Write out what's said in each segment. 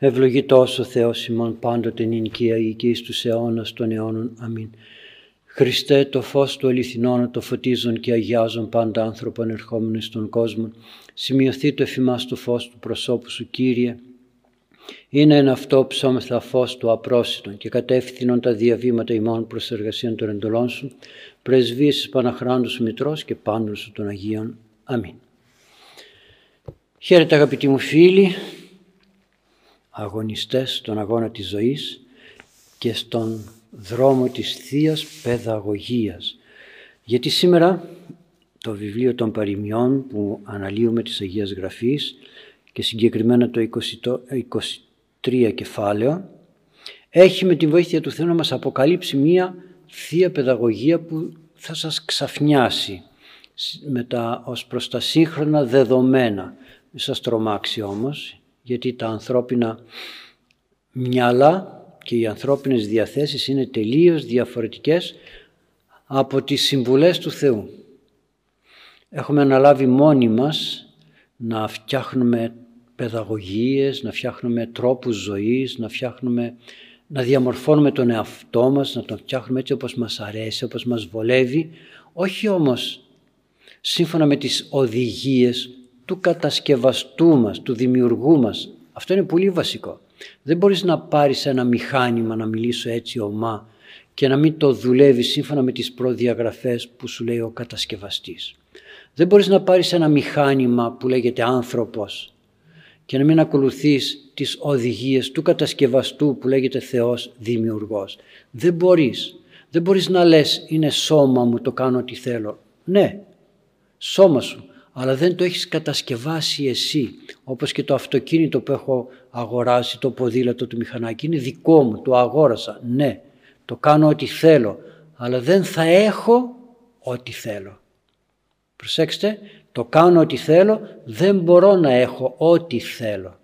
Ευλογητός ο Θεός ημών πάντοτε νυν ή και εις τους αιώνας των αιώνων. Αμήν. Χριστέ το φως του αληθινών το φωτίζουν και αγιάζουν πάντα άνθρωπον ερχόμενοι στον κόσμο. Σημειωθεί το εφημάς το φως του προσώπου σου Κύριε. Είναι ένα αυτό ψώμεθα φως του απρόσιτον και κατεύθυνον τα διαβήματα ημών προς εργασία των εντολών σου. Πρεσβείες Παναχράντου σου Μητρός και πάντων σου των Αγίων. Αμήν. Χαίρετε αγαπητοί μου φίλοι, αγωνιστές στον αγώνα της ζωής και στον δρόμο της θείας Παιδαγωγίας. Γιατί σήμερα το βιβλίο των παροιμιών που αναλύουμε της Αγίας Γραφής και συγκεκριμένα το 23 κεφάλαιο έχει με τη βοήθεια του Θεού να μας αποκαλύψει μία θεία παιδαγωγία που θα σας ξαφνιάσει με τα, ως προς τα σύγχρονα δεδομένα. Μην σας τρομάξει όμως γιατί τα ανθρώπινα μυαλά και οι ανθρώπινες διαθέσεις είναι τελείως διαφορετικές από τις συμβουλές του Θεού. Έχουμε αναλάβει μόνοι μας να φτιάχνουμε παιδαγωγίες, να φτιάχνουμε τρόπους ζωής, να φτιάχνουμε να διαμορφώνουμε τον εαυτό μας, να τον φτιάχνουμε έτσι όπως μας αρέσει, όπως μας βολεύει, όχι όμως σύμφωνα με τις οδηγίες του κατασκευαστού μας, του δημιουργού μας. Αυτό είναι πολύ βασικό. Δεν μπορείς να πάρεις ένα μηχάνημα να μιλήσω έτσι ομά και να μην το δουλεύεις σύμφωνα με τις προδιαγραφές που σου λέει ο κατασκευαστής. Δεν μπορείς να πάρεις ένα μηχάνημα που λέγεται άνθρωπος και να μην ακολουθείς τις οδηγίες του κατασκευαστού που λέγεται Θεός Δημιουργός. Δεν μπορείς. Δεν μπορείς να λες είναι σώμα μου το κάνω ό,τι θέλω. Ναι, σώμα σου αλλά δεν το έχεις κατασκευάσει εσύ. Όπως και το αυτοκίνητο που έχω αγοράσει, το ποδήλατο του μηχανάκι, είναι δικό μου, το αγόρασα. Ναι, το κάνω ό,τι θέλω, αλλά δεν θα έχω ό,τι θέλω. Προσέξτε, το κάνω ό,τι θέλω, δεν μπορώ να έχω ό,τι θέλω.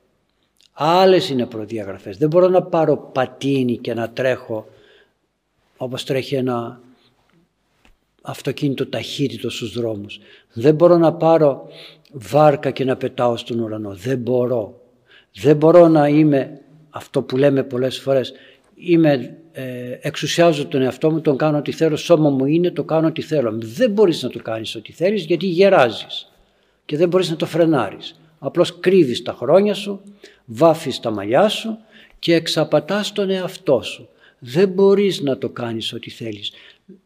Άλλες είναι προδιαγραφές. Δεν μπορώ να πάρω πατίνι και να τρέχω όπως τρέχει ένα αυτοκίνητο ταχύτητο στους δρόμους. Δεν μπορώ να πάρω βάρκα και να πετάω στον ουρανό. Δεν μπορώ. Δεν μπορώ να είμαι αυτό που λέμε πολλές φορές. Είμαι, ε, εξουσιάζω τον εαυτό μου, τον κάνω ό,τι θέλω, σώμα μου είναι, το κάνω ό,τι θέλω. Δεν μπορείς να το κάνεις ό,τι θέλεις γιατί γεράζεις και δεν μπορείς να το φρενάρεις. Απλώς κρύβεις τα χρόνια σου, βάφεις τα μαλλιά σου και εξαπατάς τον εαυτό σου. Δεν μπορείς να το κάνεις ό,τι θέλεις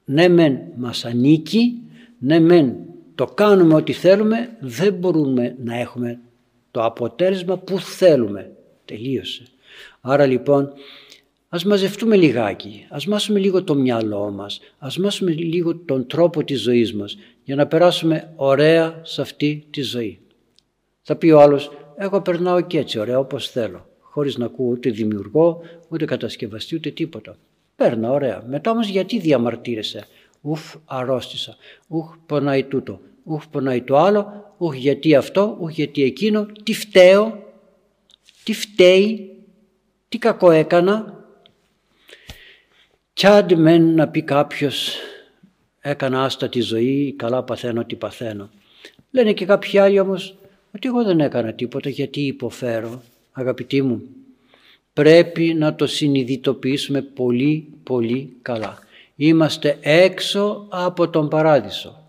ναι μεν μας ανήκει, ναι μεν το κάνουμε ό,τι θέλουμε, δεν μπορούμε να έχουμε το αποτέλεσμα που θέλουμε. Τελείωσε. Άρα λοιπόν ας μαζευτούμε λιγάκι, ας μάσουμε λίγο το μυαλό μας, ας μάσουμε λίγο τον τρόπο της ζωής μας για να περάσουμε ωραία σε αυτή τη ζωή. Θα πει ο άλλος, εγώ περνάω και έτσι ωραία όπως θέλω, χωρίς να ακούω ούτε δημιουργό, ούτε κατασκευαστή, ούτε τίποτα. Παίρνα, ωραία. Μετά όμως γιατί διαμαρτύρεσαι; Ουφ, αρρώστησα. Ουχ, πονάει τούτο. Ουχ, πονάει το άλλο. Ουχ, γιατί αυτό. Ουχ, γιατί εκείνο. Τι φταίω; Τι φταίει; Τι κακό έκανα; Κι άντε μεν να πει κάποιος έκανα άστα τη ζωή, καλά παθαίνω τι παθαίνω. Λένε και κάποιοι άλλοι όμως ότι εγώ δεν έκανα τίποτα γιατί υποφέρω. Αγαπητοί μου, πρέπει να το συνειδητοποιήσουμε πολύ πολύ καλά. Είμαστε έξω από τον παράδεισο.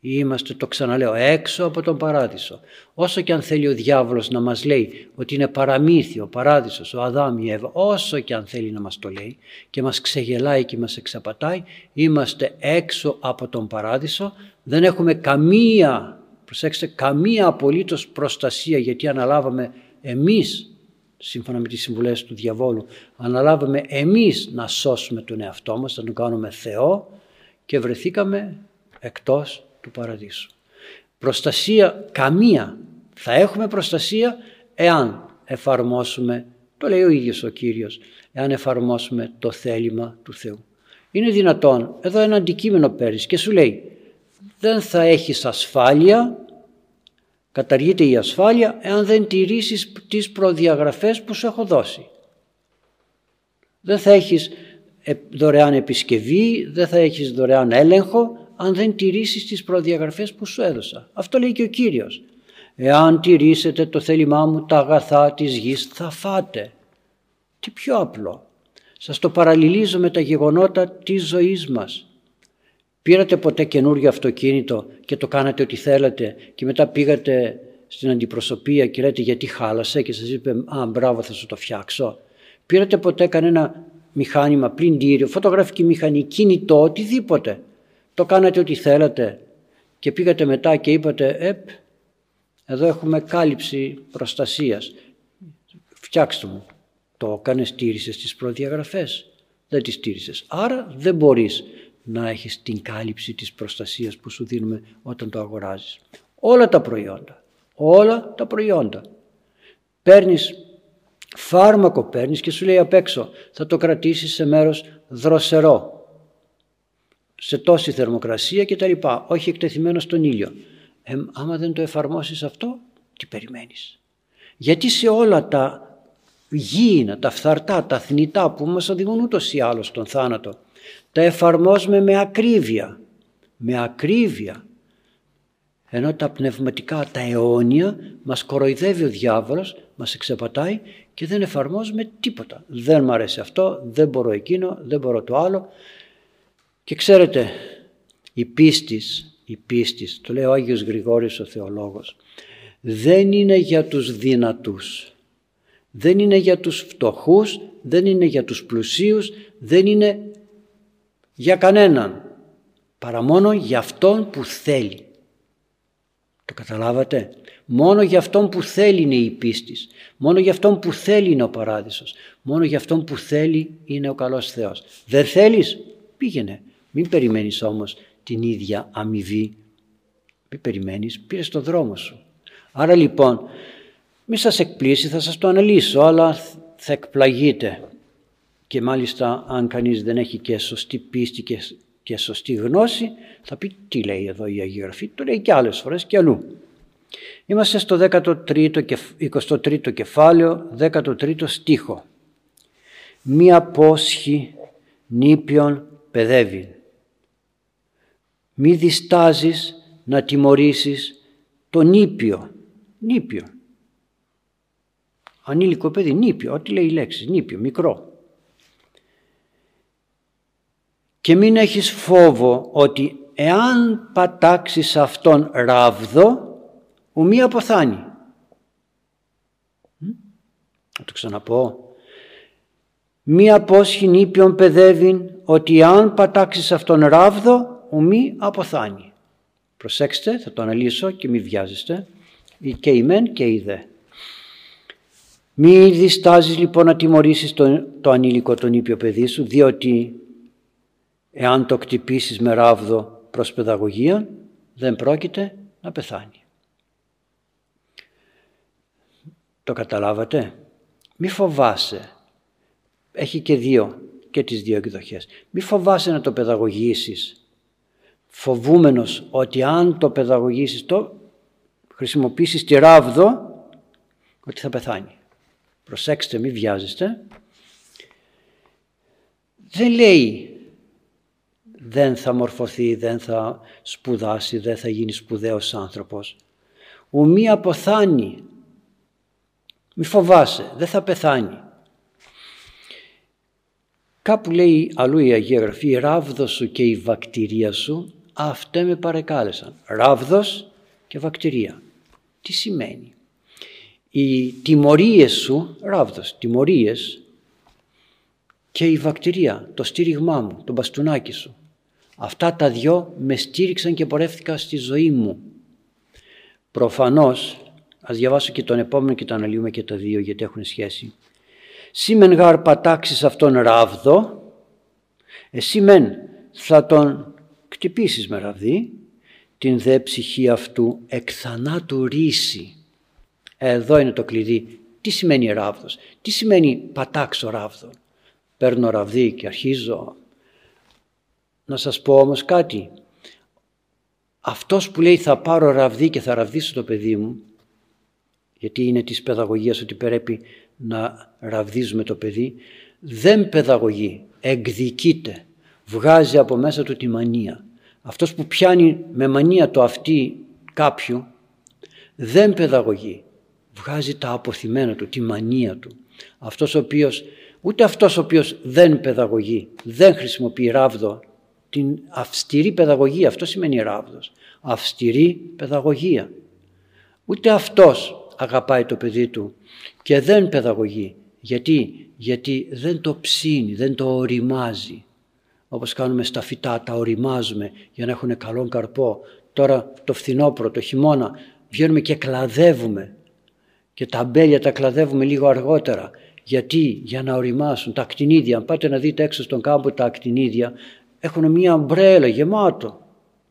Είμαστε, το ξαναλέω, έξω από τον παράδεισο. Όσο και αν θέλει ο διάβολος να μας λέει ότι είναι παραμύθιο, ο παράδεισος, ο Αδάμ, η Εύα, όσο και αν θέλει να μας το λέει και μας ξεγελάει και μας εξαπατάει, είμαστε έξω από τον παράδεισο, δεν έχουμε καμία, προσέξτε, καμία απολύτως προστασία γιατί αναλάβαμε εμείς σύμφωνα με τις συμβουλές του διαβόλου, αναλάβαμε εμείς να σώσουμε τον εαυτό μας, να τον κάνουμε Θεό και βρεθήκαμε εκτός του παραδείσου. Προστασία καμία. Θα έχουμε προστασία εάν εφαρμόσουμε, το λέει ο ίδιος ο Κύριος, εάν εφαρμόσουμε το θέλημα του Θεού. Είναι δυνατόν, εδώ ένα αντικείμενο παίρνεις και σου λέει δεν θα έχεις ασφάλεια Καταργείται η ασφάλεια εάν δεν τηρήσεις τις προδιαγραφές που σου έχω δώσει. Δεν θα έχεις ε, δωρεάν επισκευή, δεν θα έχεις δωρεάν έλεγχο αν δεν τηρήσεις τις προδιαγραφές που σου έδωσα. Αυτό λέει και ο Κύριος. Εάν τηρήσετε το θέλημά μου τα αγαθά της γης θα φάτε. Τι πιο απλό. Σας το παραλληλίζω με τα γεγονότα της ζωής μας. Πήρατε ποτέ καινούργιο αυτοκίνητο και το κάνατε ό,τι θέλατε και μετά πήγατε στην αντιπροσωπεία και λέτε γιατί χάλασε και σας είπε «Α, μπράβο θα σου το φτιάξω». Πήρατε ποτέ κανένα μηχάνημα, πλυντήριο, φωτογραφική μηχανή, κινητό, οτιδήποτε. Το κάνατε ό,τι θέλατε και πήγατε μετά και είπατε «Επ, εδώ έχουμε κάλυψη προστασίας, φτιάξτε μου». Το έκανε, στήρισες τις προδιαγραφές, δεν τις στήρισες. Άρα δεν μπορείς να έχεις την κάλυψη της προστασίας που σου δίνουμε όταν το αγοράζεις. Όλα τα προϊόντα, όλα τα προϊόντα. Παίρνεις φάρμακο παίρνεις και σου λέει απ' έξω θα το κρατήσεις σε μέρος δροσερό σε τόση θερμοκρασία και τα λοιπά, όχι εκτεθειμένο στον ήλιο. Ε, άμα δεν το εφαρμόσεις αυτό, τι περιμένεις; Γιατί σε όλα τα γήινα, τα φθαρτά, τα θνητά που μας οδηγούν ούτως ή άλλως στον θάνατο, τα εφαρμόζουμε με ακρίβεια. Με ακρίβεια. Ενώ τα πνευματικά, τα αιώνια, μας κοροϊδεύει ο διάβολος, μας εξεπατάει και δεν εφαρμόζουμε τίποτα. Δεν μου αρέσει αυτό, δεν μπορώ εκείνο, δεν μπορώ το άλλο. Και ξέρετε, η πίστης, η πίστης, το λέει ο Άγιος Γρηγόρης ο Θεολόγος, δεν είναι για τους δυνατούς, δεν είναι για τους φτωχούς, δεν είναι για τους πλουσίους, δεν είναι για κανέναν, παρά μόνο για αυτόν που θέλει. Το καταλάβατε; Μόνο για αυτόν που θέλει είναι η πίστη. Μόνο για αυτόν που θέλει είναι ο παράδεισος. Μόνο για αυτόν που θέλει είναι ο καλός Θεός. Δεν θέλεις, πήγαινε. Μην περιμένεις όμως την ίδια αμοιβή. Μην περιμένεις, πήρε το δρόμο σου. Άρα λοιπόν, μη σας εκπλήσει, θα σας το αναλύσω, αλλά θα εκπλαγείτε. Και μάλιστα αν κανείς δεν έχει και σωστή πίστη και, και σωστή γνώση, θα πει τι λέει εδώ η Αγία Γραφή. Το λέει και άλλες φορές και αλλού. Είμαστε στο 13ο, 23ο κεφάλαιο, 13ο στίχο. Μία πόσχη νήπιον παιδεύει. Μη διστάζεις να τιμωρήσεις το νήπιο. Νήπιο. Ανήλικο παιδί, νήπιο, ό,τι λέει η λέξη, νήπιο, μικρό. Και μην έχεις φόβο ότι εάν πατάξεις αυτόν ράβδο, ουμή αποθάνει. Θα το ξαναπώ. Μία πόσχη νήπιον παιδεύει ότι αν πατάξεις αυτόν ράβδο ουμή αποθάνει. Προσέξτε, θα το αναλύσω και μη βιάζεστε. Και η μεν και η δε. Μη διστάζεις λοιπόν να τιμωρήσεις το, το ανήλικο τον ήπιο παιδί σου διότι εάν το κτυπήσεις με ράβδο προς παιδαγωγία δεν πρόκειται να πεθάνει. Το καταλάβατε; Μη φοβάσαι. Έχει και δύο και τις δύο εκδοχές. Μη φοβάσαι να το παιδαγωγήσεις. Φοβούμενος ότι αν το παιδαγωγήσεις το χρησιμοποιήσεις τη ράβδο ότι θα πεθάνει. Προσέξτε μη βιάζεστε. Δεν λέει δεν θα μορφωθεί, δεν θα σπουδάσει, δεν θα γίνει σπουδαίος άνθρωπος. Ουμή αποθάνει μη φοβάσαι, δεν θα πεθάνει. Κάπου λέει αλλού η Αγία Γραφή, η ράβδος σου και η βακτηρία σου, αυτέ με παρεκάλεσαν. Ράβδος και βακτηρία. Τι σημαίνει; Οι τιμωρίες σου, ράβδος, τιμωρίες και η βακτηρία, το στήριγμά μου, το μπαστούνάκι σου. Αυτά τα δυο με στήριξαν και πορεύτηκα στη ζωή μου. Προφανώς Ας διαβάσω και τον επόμενο και το αναλύουμε και τα δύο γιατί έχουν σχέση. Σήμεν γάρ πατάξεις αυτόν ράβδο, εσύ μεν θα τον κτυπήσεις με ραβδί, την δε ψυχή αυτού εκ θανάτου ρίση. Εδώ είναι το κλειδί. Τι σημαίνει ράβδος, τι σημαίνει πατάξω ράβδο. Παίρνω ραβδί και αρχίζω. Να σας πω όμως κάτι. Αυτός που λέει θα πάρω ραβδί και θα ραβδίσω το παιδί μου, γιατί είναι της παιδαγωγίας ότι πρέπει να ραβδίζουμε το παιδί, δεν παιδαγωγεί, εκδικείται, βγάζει από μέσα του τη μανία. Αυτός που πιάνει με μανία το αυτή κάποιου δεν παιδαγωγεί. Βγάζει τα αποθυμένα του, τη μανία του. Αυτός ο οποίος, ούτε αυτός ο οποίος δεν παιδαγωγεί, δεν χρησιμοποιεί ράβδο, την αυστηρή παιδαγωγία, αυτό σημαίνει ράβδος. Αυστηρή παιδαγωγία. Ούτε αυτός αγαπάει το παιδί του και δεν παιδαγωγεί. Γιατί, γιατί δεν το ψήνει, δεν το οριμάζει. Όπως κάνουμε στα φυτά, τα οριμάζουμε για να έχουν καλό καρπό. Τώρα το φθινόπωρο, το χειμώνα, βγαίνουμε και κλαδεύουμε. Και τα αμπέλια τα κλαδεύουμε λίγο αργότερα. Γιατί, για να οριμάσουν τα ακτινίδια. Αν πάτε να δείτε έξω στον κάμπο τα ακτινίδια, έχουν μία ομπρέλα γεμάτο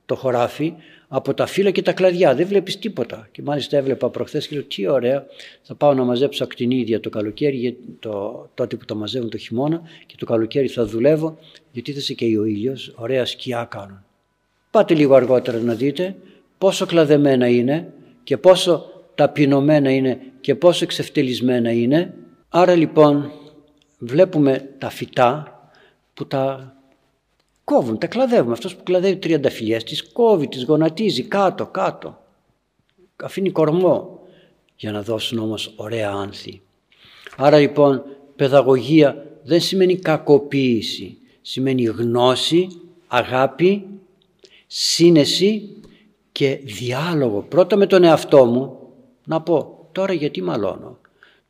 το χωράφι από τα φύλλα και τα κλαδιά. Δεν βλέπεις τίποτα. Και μάλιστα έβλεπα προχθές και λέω τι ωραία θα πάω να μαζέψω ακτινίδια το καλοκαίρι, το, τότε που τα μαζεύουν το χειμώνα και το καλοκαίρι θα δουλεύω γιατί δεν σε και ο ήλιος, ωραία σκιά κάνουν. Πάτε λίγο αργότερα να δείτε πόσο κλαδεμένα είναι και πόσο ταπεινωμένα είναι και πόσο εξευτελισμένα είναι. Άρα λοιπόν βλέπουμε τα φυτά που τα κόβουν, τα κλαδεύουμε. Αυτός που κλαδεύει τριανταφυλιές τις κόβει, τις γονατίζει κάτω, κάτω. Αφήνει κορμό για να δώσουν όμως ωραία άνθη. Άρα λοιπόν παιδαγωγία δεν σημαίνει κακοποίηση, σημαίνει γνώση, αγάπη, σύνεση και διάλογο. Πρώτα με τον εαυτό μου να πω τώρα γιατί μαλώνω,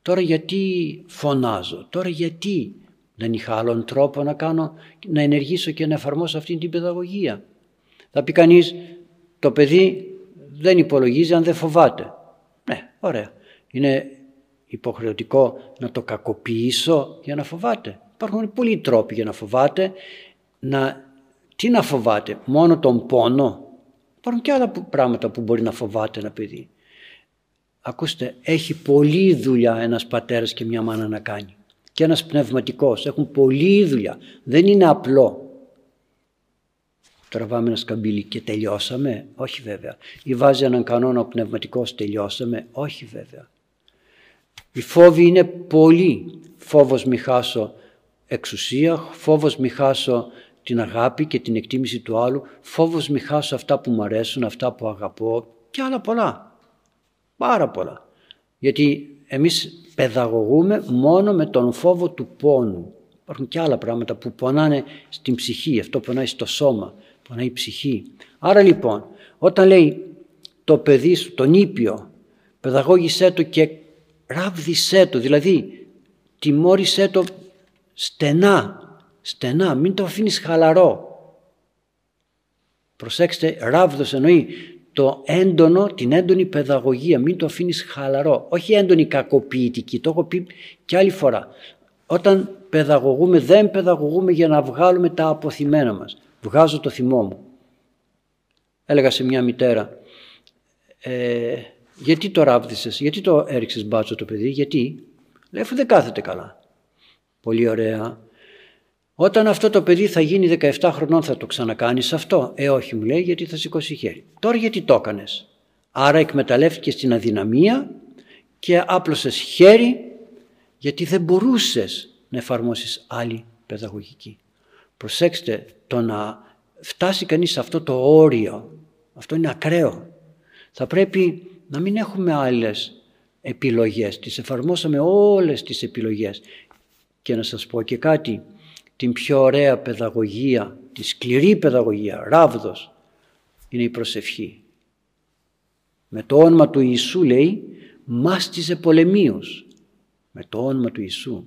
τώρα γιατί φωνάζω, τώρα γιατί δεν είχα άλλον τρόπο να κάνω, να ενεργήσω και να εφαρμόσω αυτή την παιδαγωγία. Θα πει κανείς, το παιδί δεν υπολογίζει αν δεν φοβάται. Ναι, ωραία. Είναι υποχρεωτικό να το κακοποιήσω για να φοβάται. Υπάρχουν πολλοί τρόποι για να φοβάται. Να, τι να φοβάται, μόνο τον πόνο. Υπάρχουν και άλλα πράγματα που μπορεί να φοβάται ένα παιδί. Ακούστε, έχει πολλή δουλειά ένας πατέρας και μια μάνα να κάνει και ένας πνευματικός. Έχουν πολλή δουλειά. Δεν είναι απλό. Τραβάμε ένα σκαμπίλι και τελειώσαμε. Όχι βέβαια. Ή βάζει έναν κανόνα ο πνευματικός τελειώσαμε. Όχι βέβαια. Οι φόβοι είναι πολλοί. Φόβος μη χάσω εξουσία, φόβος μη χάσω την αγάπη και την εκτίμηση του άλλου, φόβος μη χάσω αυτά που μου αρέσουν, αυτά που αγαπώ και άλλα πολλά. Πάρα πολλά. Γιατί εμείς παιδαγωγούμε μόνο με τον φόβο του πόνου. Υπάρχουν και άλλα πράγματα που πονάνε στην ψυχή, αυτό πονάει στο σώμα, πονάει η ψυχή. Άρα λοιπόν, όταν λέει το παιδί σου, τον ήπιο, παιδαγώγησέ το και ράβδισέ το, δηλαδή τιμώρησέ το στενά, στενά, μην το αφήνεις χαλαρό. Προσέξτε, ράβδος εννοεί το έντονο, την έντονη παιδαγωγία, μην το αφήνεις χαλαρό, όχι έντονη κακοποιητική, το έχω πει και άλλη φορά. Όταν παιδαγωγούμε, δεν παιδαγωγούμε για να βγάλουμε τα αποθυμένα μας. Βγάζω το θυμό μου. Έλεγα σε μια μητέρα, ε, γιατί το ράβδισες, γιατί το έριξες μπάτσο το παιδί, γιατί. Λέει, αφού δεν κάθεται καλά. Πολύ ωραία. Όταν αυτό το παιδί θα γίνει 17 χρονών θα το ξανακάνεις αυτό; Ε όχι μου λέει γιατί θα σηκώσει χέρι. Τώρα γιατί το έκανες; Άρα εκμεταλλεύτηκες την αδυναμία και άπλωσες χέρι γιατί δεν μπορούσες να εφαρμόσεις άλλη παιδαγωγική. Προσέξτε το να φτάσει κανείς σε αυτό το όριο, αυτό είναι ακραίο. Θα πρέπει να μην έχουμε άλλες επιλογές. Τις εφαρμόσαμε όλες τις επιλογές. Και να σας πω και κάτι, την πιο ωραία παιδαγωγία, τη σκληρή παιδαγωγία, ράβδος, είναι η προσευχή. Με το όνομα του Ιησού λέει μάστιζε πολεμίους. Με το όνομα του Ιησού.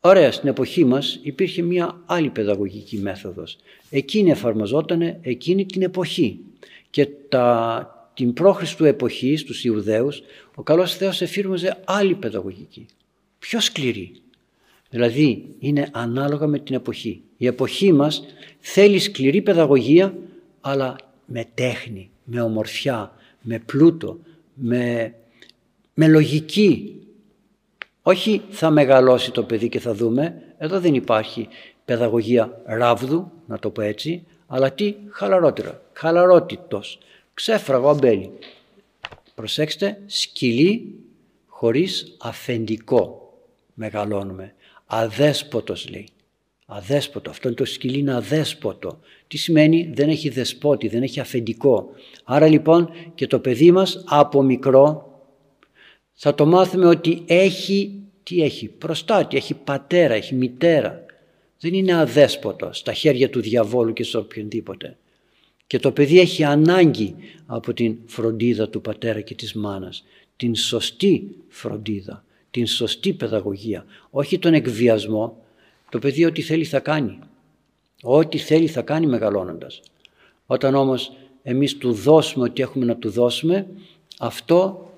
Ωραία, στην εποχή μας υπήρχε μια άλλη παιδαγωγική μέθοδος. Εκείνη εφαρμοζόταν εκείνη την εποχή. Και τα, την πρόχριστου εποχής στους Ιουδαίους ο καλός Θεός εφήρμοζε άλλη παιδαγωγική. Πιο σκληρή. Δηλαδή είναι ανάλογα με την εποχή. Η εποχή μας θέλει σκληρή παιδαγωγία αλλά με τέχνη, με ομορφιά, με πλούτο, με, με λογική. Όχι θα μεγαλώσει το παιδί και θα δούμε. Εδώ δεν υπάρχει παιδαγωγία ράβδου, να το πω έτσι, αλλά τι; Χαλαρότερα, χαλαρότητος, ξέφραγο αμπέλι. Προσέξτε, σκυλή χωρίς αφεντικό μεγαλώνουμε αδέσποτος λέει. Αδέσποτο. Αυτό είναι το σκυλί είναι αδέσποτο. Τι σημαίνει; Δεν έχει δεσπότη, δεν έχει αφεντικό. Άρα λοιπόν και το παιδί μας από μικρό θα το μάθουμε ότι έχει, τι έχει, προστάτη, έχει πατέρα, έχει μητέρα. Δεν είναι αδέσποτο στα χέρια του διαβόλου και σε οποιονδήποτε. Και το παιδί έχει ανάγκη από την φροντίδα του πατέρα και της μάνας. Την σωστή φροντίδα, την σωστή παιδαγωγία. Όχι τον εκβιασμό. Το παιδί ό,τι θέλει θα κάνει. Ό,τι θέλει θα κάνει μεγαλώνοντας. Όταν όμως εμείς του δώσουμε ό,τι έχουμε να του δώσουμε, αυτό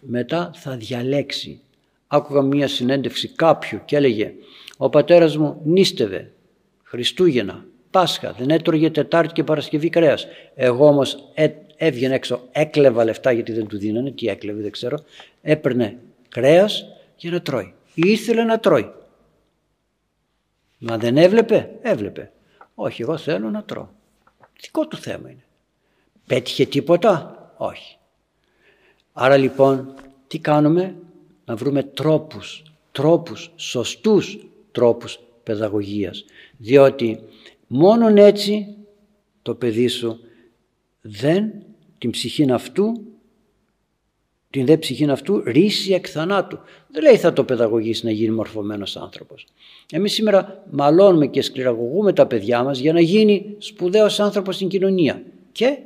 μετά θα διαλέξει. Άκουγα μία συνέντευξη κάποιου και έλεγε «Ο πατέρας μου νίστευε Χριστούγεννα, Πάσχα, δεν έτρωγε Τετάρτη και Παρασκευή κρέας. Εγώ όμως έ, έβγαινε έξω, έκλεβα λεφτά γιατί δεν του δίνανε, τι έκλεβε δεν ξέρω, έπαιρνε κρέας για να τρώει. Ήθελε να τρώει. Μα δεν έβλεπε, έβλεπε. Όχι, εγώ θέλω να τρώω. Δικό του θέμα είναι. Πέτυχε τίποτα, όχι. Άρα λοιπόν τι κάνουμε, να βρούμε τρόπους, τρόπους, σωστούς τρόπους παιδαγωγίας. Διότι Μόνον έτσι το παιδί σου δεν την ψυχή αυτού την δε ψυχή αυτού ρίσει εκ θανάτου. Δεν λέει θα το παιδαγωγήσει να γίνει μορφωμένος άνθρωπος. Εμείς σήμερα μαλώνουμε και σκληραγωγούμε τα παιδιά μας για να γίνει σπουδαίος άνθρωπος στην κοινωνία. Και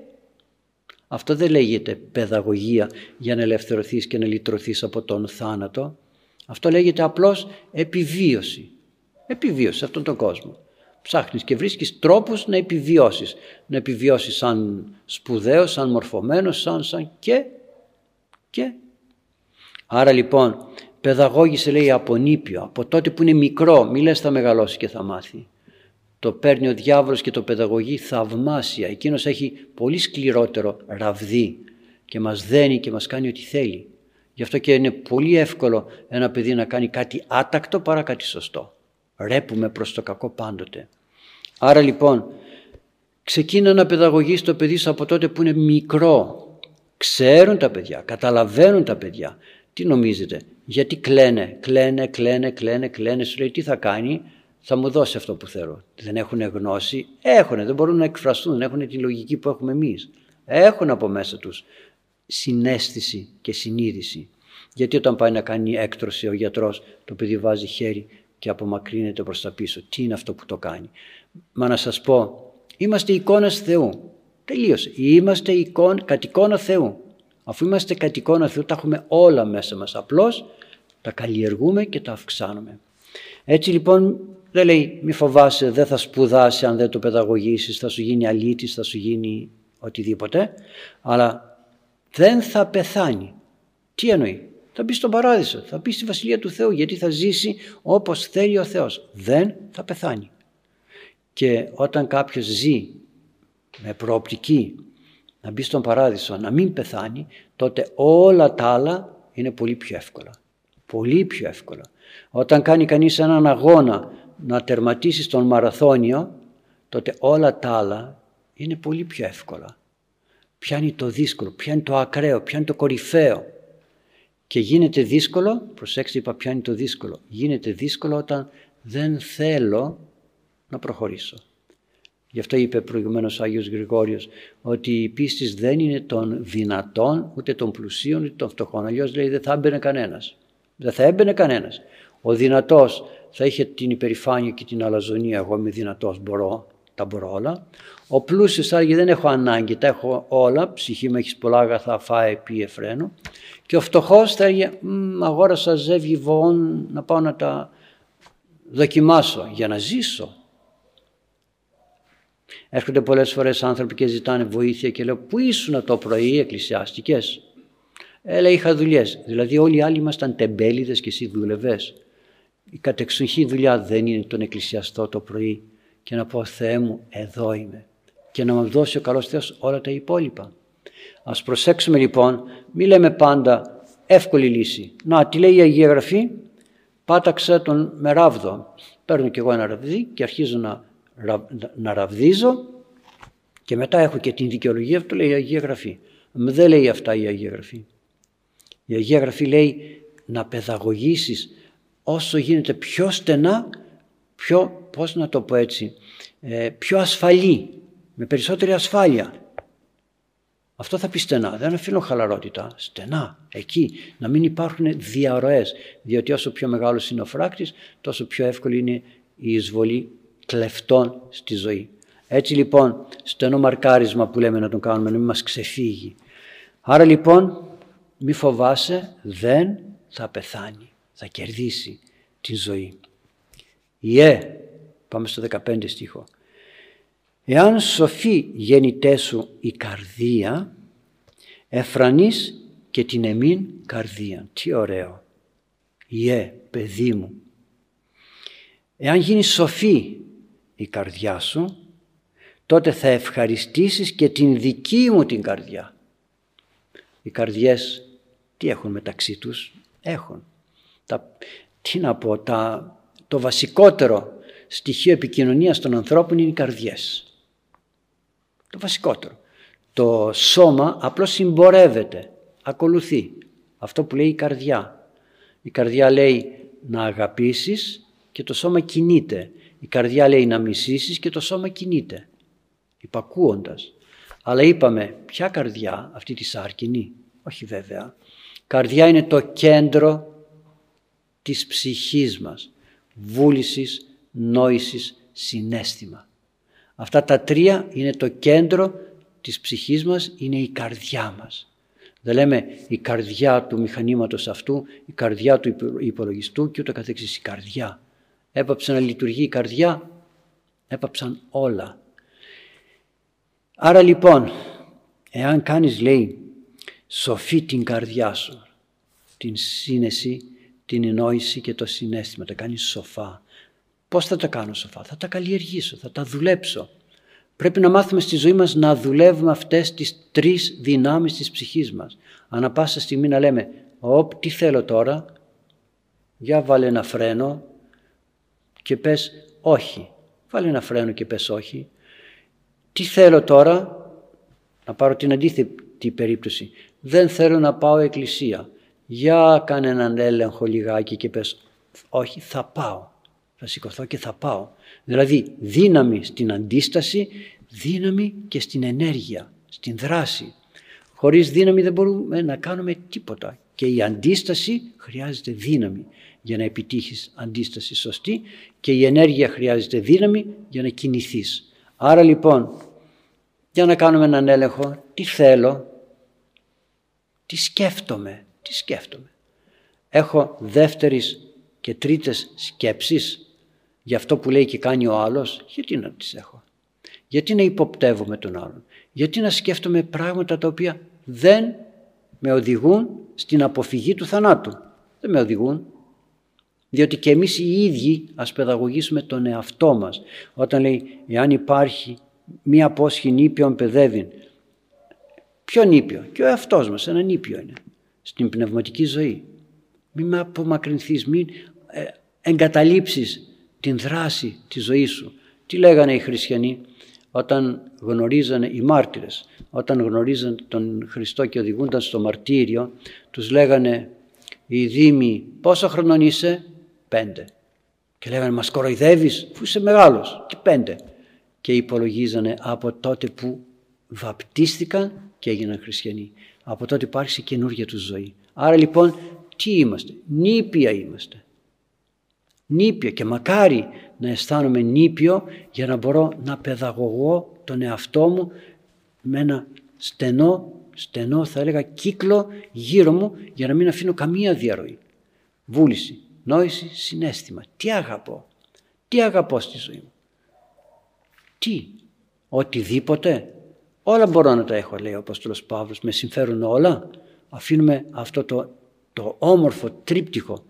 αυτό δεν λέγεται παιδαγωγία για να ελευθερωθείς και να λυτρωθείς από τον θάνατο. Αυτό λέγεται απλώς επιβίωση. Επιβίωση σε αυτόν τον κόσμο ψάχνεις και βρίσκεις τρόπους να επιβιώσεις. Να επιβιώσεις σαν σπουδαίος, σαν μορφωμένος, σαν, σαν και, και. Άρα λοιπόν παιδαγώγησε λέει από νήπιο, από τότε που είναι μικρό, μη λες θα μεγαλώσει και θα μάθει. Το παίρνει ο διάβολος και το παιδαγωγεί θαυμάσια. Εκείνος έχει πολύ σκληρότερο ραβδί και μας δένει και μας κάνει ό,τι θέλει. Γι' αυτό και είναι πολύ εύκολο ένα παιδί να κάνει κάτι άτακτο παρά κάτι σωστό ρέπουμε προς το κακό πάντοτε. Άρα λοιπόν ξεκίνα να παιδαγωγείς το παιδί σου από τότε που είναι μικρό. Ξέρουν τα παιδιά, καταλαβαίνουν τα παιδιά. Τι νομίζετε, γιατί κλαίνε, κλαίνε, κλαίνε, κλαίνε, κλαίνε, σου λέει τι θα κάνει, θα μου δώσει αυτό που θέλω. Δεν έχουν γνώση, έχουν, δεν μπορούν να εκφραστούν, δεν έχουν τη λογική που έχουμε εμείς. Έχουν από μέσα τους συνέστηση και συνείδηση. Γιατί όταν πάει να κάνει έκτρωση ο γιατρός, το παιδί βάζει χέρι και απομακρύνεται προς τα πίσω. Τι είναι αυτό που το κάνει; Μα να σας πω, είμαστε εικόνες Θεού. Τελείωσε. Είμαστε εικόν, κατ' εικόνα Θεού. Αφού είμαστε κατ' εικόνα Θεού τα έχουμε όλα μέσα μας. Απλώς τα καλλιεργούμε και τα αυξάνουμε. Έτσι λοιπόν δεν λέει μη φοβάσαι δεν θα σπουδάσει αν δεν το παιδαγωγήσεις, θα σου γίνει αλήτης, θα σου γίνει οτιδήποτε. Αλλά δεν θα πεθάνει. Τι εννοεί; Θα μπει στον παράδεισο, θα μπει στη Βασιλεία του Θεού γιατί θα ζήσει όπως θέλει ο Θεός. Δεν θα πεθάνει. Και όταν κάποιος ζει με προοπτική να μπει στον παράδεισο, να μην πεθάνει, τότε όλα τα άλλα είναι πολύ πιο εύκολα. Πολύ πιο εύκολα. Όταν κάνει κανείς έναν αγώνα να τερματίσει στον μαραθώνιο, τότε όλα τα άλλα είναι πολύ πιο εύκολα. Πιάνει το δύσκολο, πιάνει το ακραίο, πιάνει το κορυφαίο. Και γίνεται δύσκολο, προσέξτε είπα ποιο είναι το δύσκολο, γίνεται δύσκολο όταν δεν θέλω να προχωρήσω. Γι' αυτό είπε προηγουμένως ο Άγιος Γρηγόριος ότι η πίστη δεν είναι των δυνατών ούτε των πλουσίων ούτε των φτωχών. Αλλιώς λέει δεν θα έμπαινε κανένας. Δεν θα έμπαινε κανένας. Ο δυνατός θα είχε την υπερηφάνεια και την αλαζονία. Εγώ είμαι δυνατός, μπορώ, τα μπορώ όλα. Ο πλούσιος θα έλεγε δεν έχω ανάγκη, τα έχω όλα, ψυχή μου έχεις πολλά αγαθά, φάει, πει εφραίνω. Και ο φτωχός θα έλεγε αγόρασα ζεύγη βοών να πάω να τα δοκιμάσω για να ζήσω. Έρχονται πολλές φορές άνθρωποι και ζητάνε βοήθεια και λέω πού ήσουν το πρωί εκκλησιάστηκες; Ε, λέει είχα δουλειές. Δηλαδή όλοι οι άλλοι ήμασταν τεμπέληδες και εσύ δούλευες. Η κατεξοχή δουλειά δεν είναι τον εκκλησιαστό το πρωί και να πω Θεέ μου εδώ είμαι και να μου δώσει ο καλός Θεός όλα τα υπόλοιπα. Ας προσέξουμε λοιπόν, μη λέμε πάντα εύκολη λύση. Να, τι λέει η Αγία Γραφή, πάταξα τον με ράβδο. Παίρνω κι εγώ ένα ραβδί και αρχίζω να, να ραβδίζω και μετά έχω και την δικαιολογία που λέει η Αγία Γραφή. Δεν λέει αυτά η Αγία Γραφή. Η Αγία Γραφή λέει να παιδαγωγήσεις όσο γίνεται πιο στενά, πιο πώς να το πω έτσι, ε, πιο ασφαλή, με περισσότερη ασφάλεια. Αυτό θα πει στενά. Δεν αφήνω χαλαρότητα. Στενά. Εκεί. Να μην υπάρχουν διαρροές. Διότι όσο πιο μεγάλος είναι ο φράκτης, τόσο πιο εύκολη είναι η εισβολή κλεφτών στη ζωή. Έτσι λοιπόν, στενό μαρκάρισμα που λέμε να τον κάνουμε, να μην μας ξεφύγει. Άρα λοιπόν, μη φοβάσαι, δεν θα πεθάνει. Θα κερδίσει τη ζωή. Ιε, πάμε στο 15 στίχο. Εάν σοφή γέννητέ σου η καρδία, εφρανείς και την εμήν καρδία. Τι ωραίο. Ιε, παιδί μου. Εάν γίνει σοφή η καρδιά σου, τότε θα ευχαριστήσεις και την δική μου την καρδιά. Οι καρδιές τι έχουν μεταξύ τους, έχουν. Τα, τι να πω, τα, το βασικότερο στοιχείο επικοινωνίας των ανθρώπων είναι οι καρδιές. Το βασικότερο. Το σώμα απλώς συμπορεύεται, ακολουθεί. Αυτό που λέει η καρδιά. Η καρδιά λέει να αγαπήσεις και το σώμα κινείται. Η καρδιά λέει να μισήσεις και το σώμα κινείται. Υπακούοντας. Αλλά είπαμε, ποια καρδιά, αυτή τη σάρκινη, όχι βέβαια. Καρδιά είναι το κέντρο της ψυχής μας. Βούλησης, νόησης, συνέστημα. Αυτά τα τρία είναι το κέντρο της ψυχής μας, είναι η καρδιά μας. Δεν λέμε η καρδιά του μηχανήματος αυτού, η καρδιά του υπολογιστού και ούτω καθεξής. Η καρδιά. Έπαψε να λειτουργεί η καρδιά, έπαψαν όλα. Άρα λοιπόν, εάν κάνεις λέει σοφή την καρδιά σου, την σύνεση, την ενόηση και το συνέστημα, τα κάνεις σοφά, Πώς θα τα κάνω σοφά, θα τα καλλιεργήσω, θα τα δουλέψω. Πρέπει να μάθουμε στη ζωή μας να δουλεύουμε αυτές τις τρεις δυνάμεις της ψυχής μας. Ανά πάσα στιγμή να λέμε, «Οπ, τι θέλω τώρα, για βάλε ένα φρένο και πες όχι. Βάλε ένα φρένο και πες όχι. Τι θέλω τώρα, να πάρω την αντίθετη περίπτωση. Δεν θέλω να πάω εκκλησία. Για κάνε έναν έλεγχο λιγάκι και πες όχι θα πάω θα σηκωθώ και θα πάω. Δηλαδή δύναμη στην αντίσταση, δύναμη και στην ενέργεια, στην δράση. Χωρίς δύναμη δεν μπορούμε να κάνουμε τίποτα. Και η αντίσταση χρειάζεται δύναμη για να επιτύχεις αντίσταση σωστή και η ενέργεια χρειάζεται δύναμη για να κινηθείς. Άρα λοιπόν, για να κάνουμε έναν έλεγχο, τι θέλω, τι σκέφτομαι, τι σκέφτομαι. Έχω δεύτερης και τρίτες σκέψεις για αυτό που λέει και κάνει ο άλλος, γιατί να τις έχω; Γιατί να υποπτεύομαι τον άλλον; Γιατί να σκέφτομαι πράγματα τα οποία δεν με οδηγούν στην αποφυγή του θανάτου; Δεν με οδηγούν. Διότι και εμείς οι ίδιοι ας παιδαγωγήσουμε τον εαυτό μας. Όταν λέει εάν υπάρχει μία πόσχη νήπιον παιδεύει. Ποιο νήπιο. Και ο εαυτός μας ένα νήπιο είναι. Στην πνευματική ζωή. Μην με απομακρυνθείς, μην ε, εγκαταλείψεις την δράση της ζωής σου. Τι λέγανε οι χριστιανοί όταν γνωρίζανε οι μάρτυρες, όταν γνωρίζαν τον Χριστό και οδηγούνταν στο μαρτύριο, τους λέγανε οι δήμοι πόσο χρονών είσαι, πέντε. Και λέγανε μας κοροϊδεύεις, που είσαι μεγάλος, και πέντε. Και υπολογίζανε από τότε που βαπτίστηκαν και έγιναν χριστιανοί. Από τότε υπάρχει καινούργια τους ζωή. Άρα λοιπόν τι είμαστε, νήπια είμαστε νήπιο και μακάρι να αισθάνομαι νήπιο για να μπορώ να παιδαγωγώ τον εαυτό μου με ένα στενό, στενό θα έλεγα κύκλο γύρω μου για να μην αφήνω καμία διαρροή. Βούληση, νόηση, συνέστημα. Τι αγαπώ, τι αγαπώ στη ζωή μου. Τι, οτιδήποτε, όλα μπορώ να τα έχω λέει ο Απόστολος Παύλος, με συμφέρουν όλα. Αφήνουμε αυτό το, το όμορφο τρίπτυχο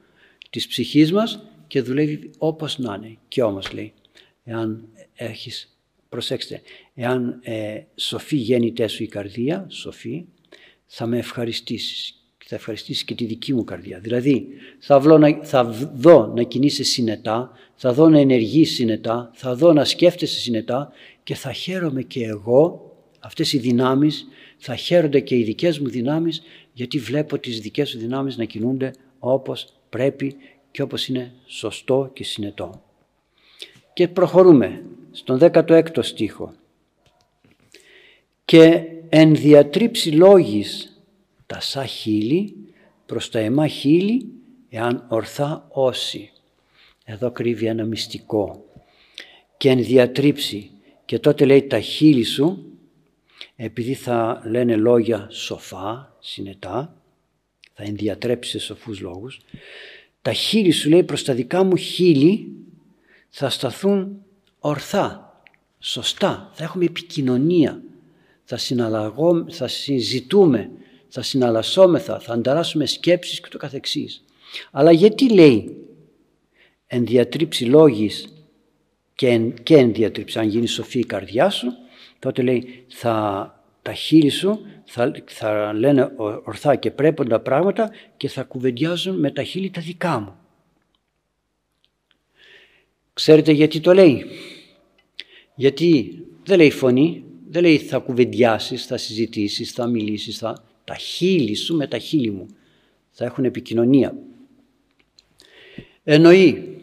της ψυχής μας και δουλεύει όπως να είναι. Και όμως λέει, εάν έχεις, προσέξτε, εάν ε, σοφή γέννητές σου η καρδία, σοφή, θα με ευχαριστήσεις. Θα ευχαριστήσεις και τη δική μου καρδιά. Δηλαδή θα, να, θα δω να κινείσαι συνετά, θα δω να ενεργείς συνετά, θα δω να σκέφτεσαι συνετά και θα χαίρομαι και εγώ, αυτές οι δυνάμεις, θα χαίρονται και οι δικές μου δυνάμεις γιατί βλέπω τις δικές σου δυνάμεις να κινούνται όπως πρέπει και όπως είναι σωστό και συνετό. Και προχωρούμε στον 16ο στίχο. Και εν διατρίψει λόγης τα σα χείλη προς τα εμά χείλη εάν ορθά όσοι. Εδώ κρύβει ένα μυστικό. Και εν διατρίψει και τότε λέει τα χείλη σου επειδή θα λένε λόγια σοφά, συνετά, θα ενδιατρέψει σε σοφούς λόγους, τα χείλη σου λέει προς τα δικά μου χείλη θα σταθούν ορθά, σωστά, θα έχουμε επικοινωνία, θα, συναλλαγώ, θα συζητούμε, θα συναλλασσόμεθα, θα ανταράσουμε σκέψεις και το καθεξής. Αλλά γιατί λέει εν διατρίψει λόγης και εν, και εν διατρίψει, αν γίνει σοφή η καρδιά σου, τότε λέει θα, τα χείλη σου θα, θα λένε ορθά και πρέποντα πράγματα και θα κουβεντιάζουν με τα χείλη τα δικά μου. Ξέρετε γιατί το λέει; Γιατί δεν λέει φωνή, δεν λέει θα κουβεντιάσεις, θα συζητήσεις, θα μιλήσεις, θα... τα χείλη σου με τα χείλη μου θα έχουν επικοινωνία. Εννοεί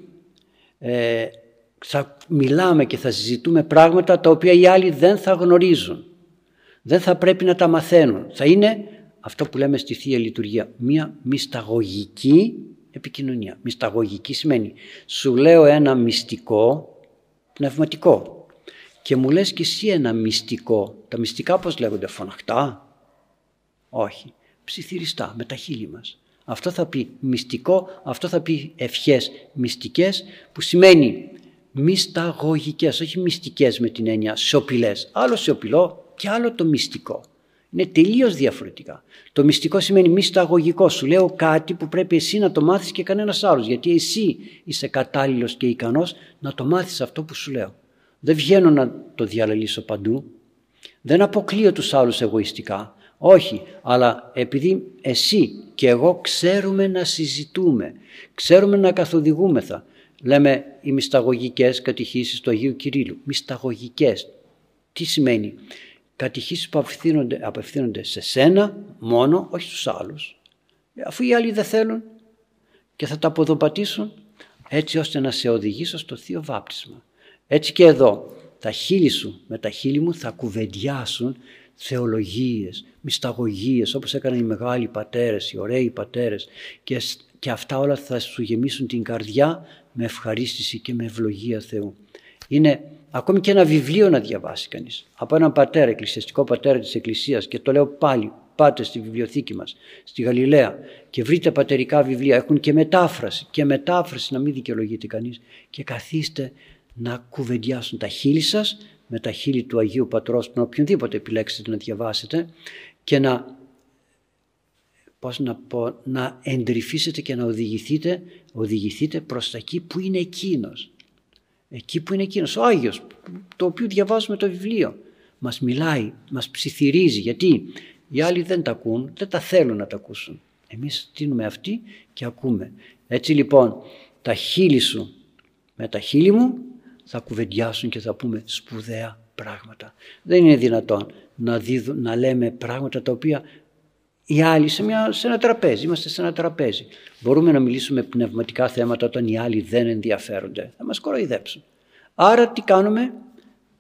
ε, θα μιλάμε και θα συζητούμε πράγματα τα οποία οι άλλοι δεν θα γνωρίζουν. Δεν θα πρέπει να τα μαθαίνουν. Θα είναι αυτό που λέμε στη Θεία Λειτουργία, μία μυσταγωγική επικοινωνία. Μυσταγωγική σημαίνει σου λέω ένα μυστικό πνευματικό και μου λες και εσύ ένα μυστικό. Τα μυστικά πώς λέγονται, φωναχτά; Όχι, ψιθυριστά, με τα χείλη μας. Αυτό θα πει μυστικό, αυτό θα πει ευχές μυστικές που σημαίνει μυσταγωγικές, όχι μυστικές με την έννοια σιωπηλές. Άλλο σιωπηλό και άλλο το μυστικό. Είναι τελείως διαφορετικά. Το μυστικό σημαίνει μυσταγωγικό. Σου λέω κάτι που πρέπει εσύ να το μάθεις και κανένας άλλος. Γιατί εσύ είσαι κατάλληλος και ικανός να το μάθεις αυτό που σου λέω. Δεν βγαίνω να το διαλαλήσω παντού. Δεν αποκλείω τους άλλους εγωιστικά. Όχι, αλλά επειδή εσύ και εγώ ξέρουμε να συζητούμε, ξέρουμε να καθοδηγούμεθα, λέμε οι μυσταγωγικές κατηχήσεις του Αγίου Κυρίλου. Μυσταγωγικές. Τι σημαίνει; Κατηχήσεις που απευθύνονται, απευθύνονται σε σένα μόνο, όχι στους άλλους. Αφού οι άλλοι δεν θέλουν και θα τα αποδοπατήσουν έτσι ώστε να σε οδηγήσω στο Θείο Βάπτισμα. Έτσι και εδώ τα χείλη σου με τα χείλη μου θα κουβεντιάσουν θεολογίες, μυσταγωγίες όπως έκαναν οι μεγάλοι πατέρες, οι ωραίοι πατέρες και, και αυτά όλα θα σου γεμίσουν την καρδιά με ευχαρίστηση και με ευλογία Θεού. Είναι ακόμη και ένα βιβλίο να διαβάσει κανείς. Από έναν πατέρα, εκκλησιαστικό πατέρα της Εκκλησίας και το λέω πάλι, πάτε στη βιβλιοθήκη μας, στη Γαλιλαία και βρείτε πατερικά βιβλία, έχουν και μετάφραση και μετάφραση να μην δικαιολογείται κανείς. Και καθίστε να κουβεντιάσουν τα χείλη σας με τα χείλη του Αγίου Πατρός, τον οποιονδήποτε επιλέξετε να διαβάσετε και να πώς να πω, να εντρυφήσετε και να οδηγηθείτε, οδηγηθείτε προς τα εκεί που είναι εκείνος. Εκεί που είναι εκείνος, ο Άγιος, το οποίο διαβάζουμε το βιβλίο. Μας μιλάει, μας ψιθυρίζει. Γιατί οι άλλοι δεν τα ακούν, δεν τα θέλουν να τα ακούσουν. Εμείς στείλουμε αυτοί και ακούμε. Έτσι λοιπόν, τα χείλη σου με τα χείλη μου θα κουβεντιάσουν και θα πούμε σπουδαία πράγματα. Δεν είναι δυνατόν να, να λέμε πράγματα τα οποία οι άλλοι σε, μια, σε ένα τραπέζι, είμαστε σε ένα τραπέζι. Μπορούμε να μιλήσουμε πνευματικά θέματα όταν οι άλλοι δεν ενδιαφέρονται. Θα μας κοροϊδέψουν. Άρα τι κάνουμε,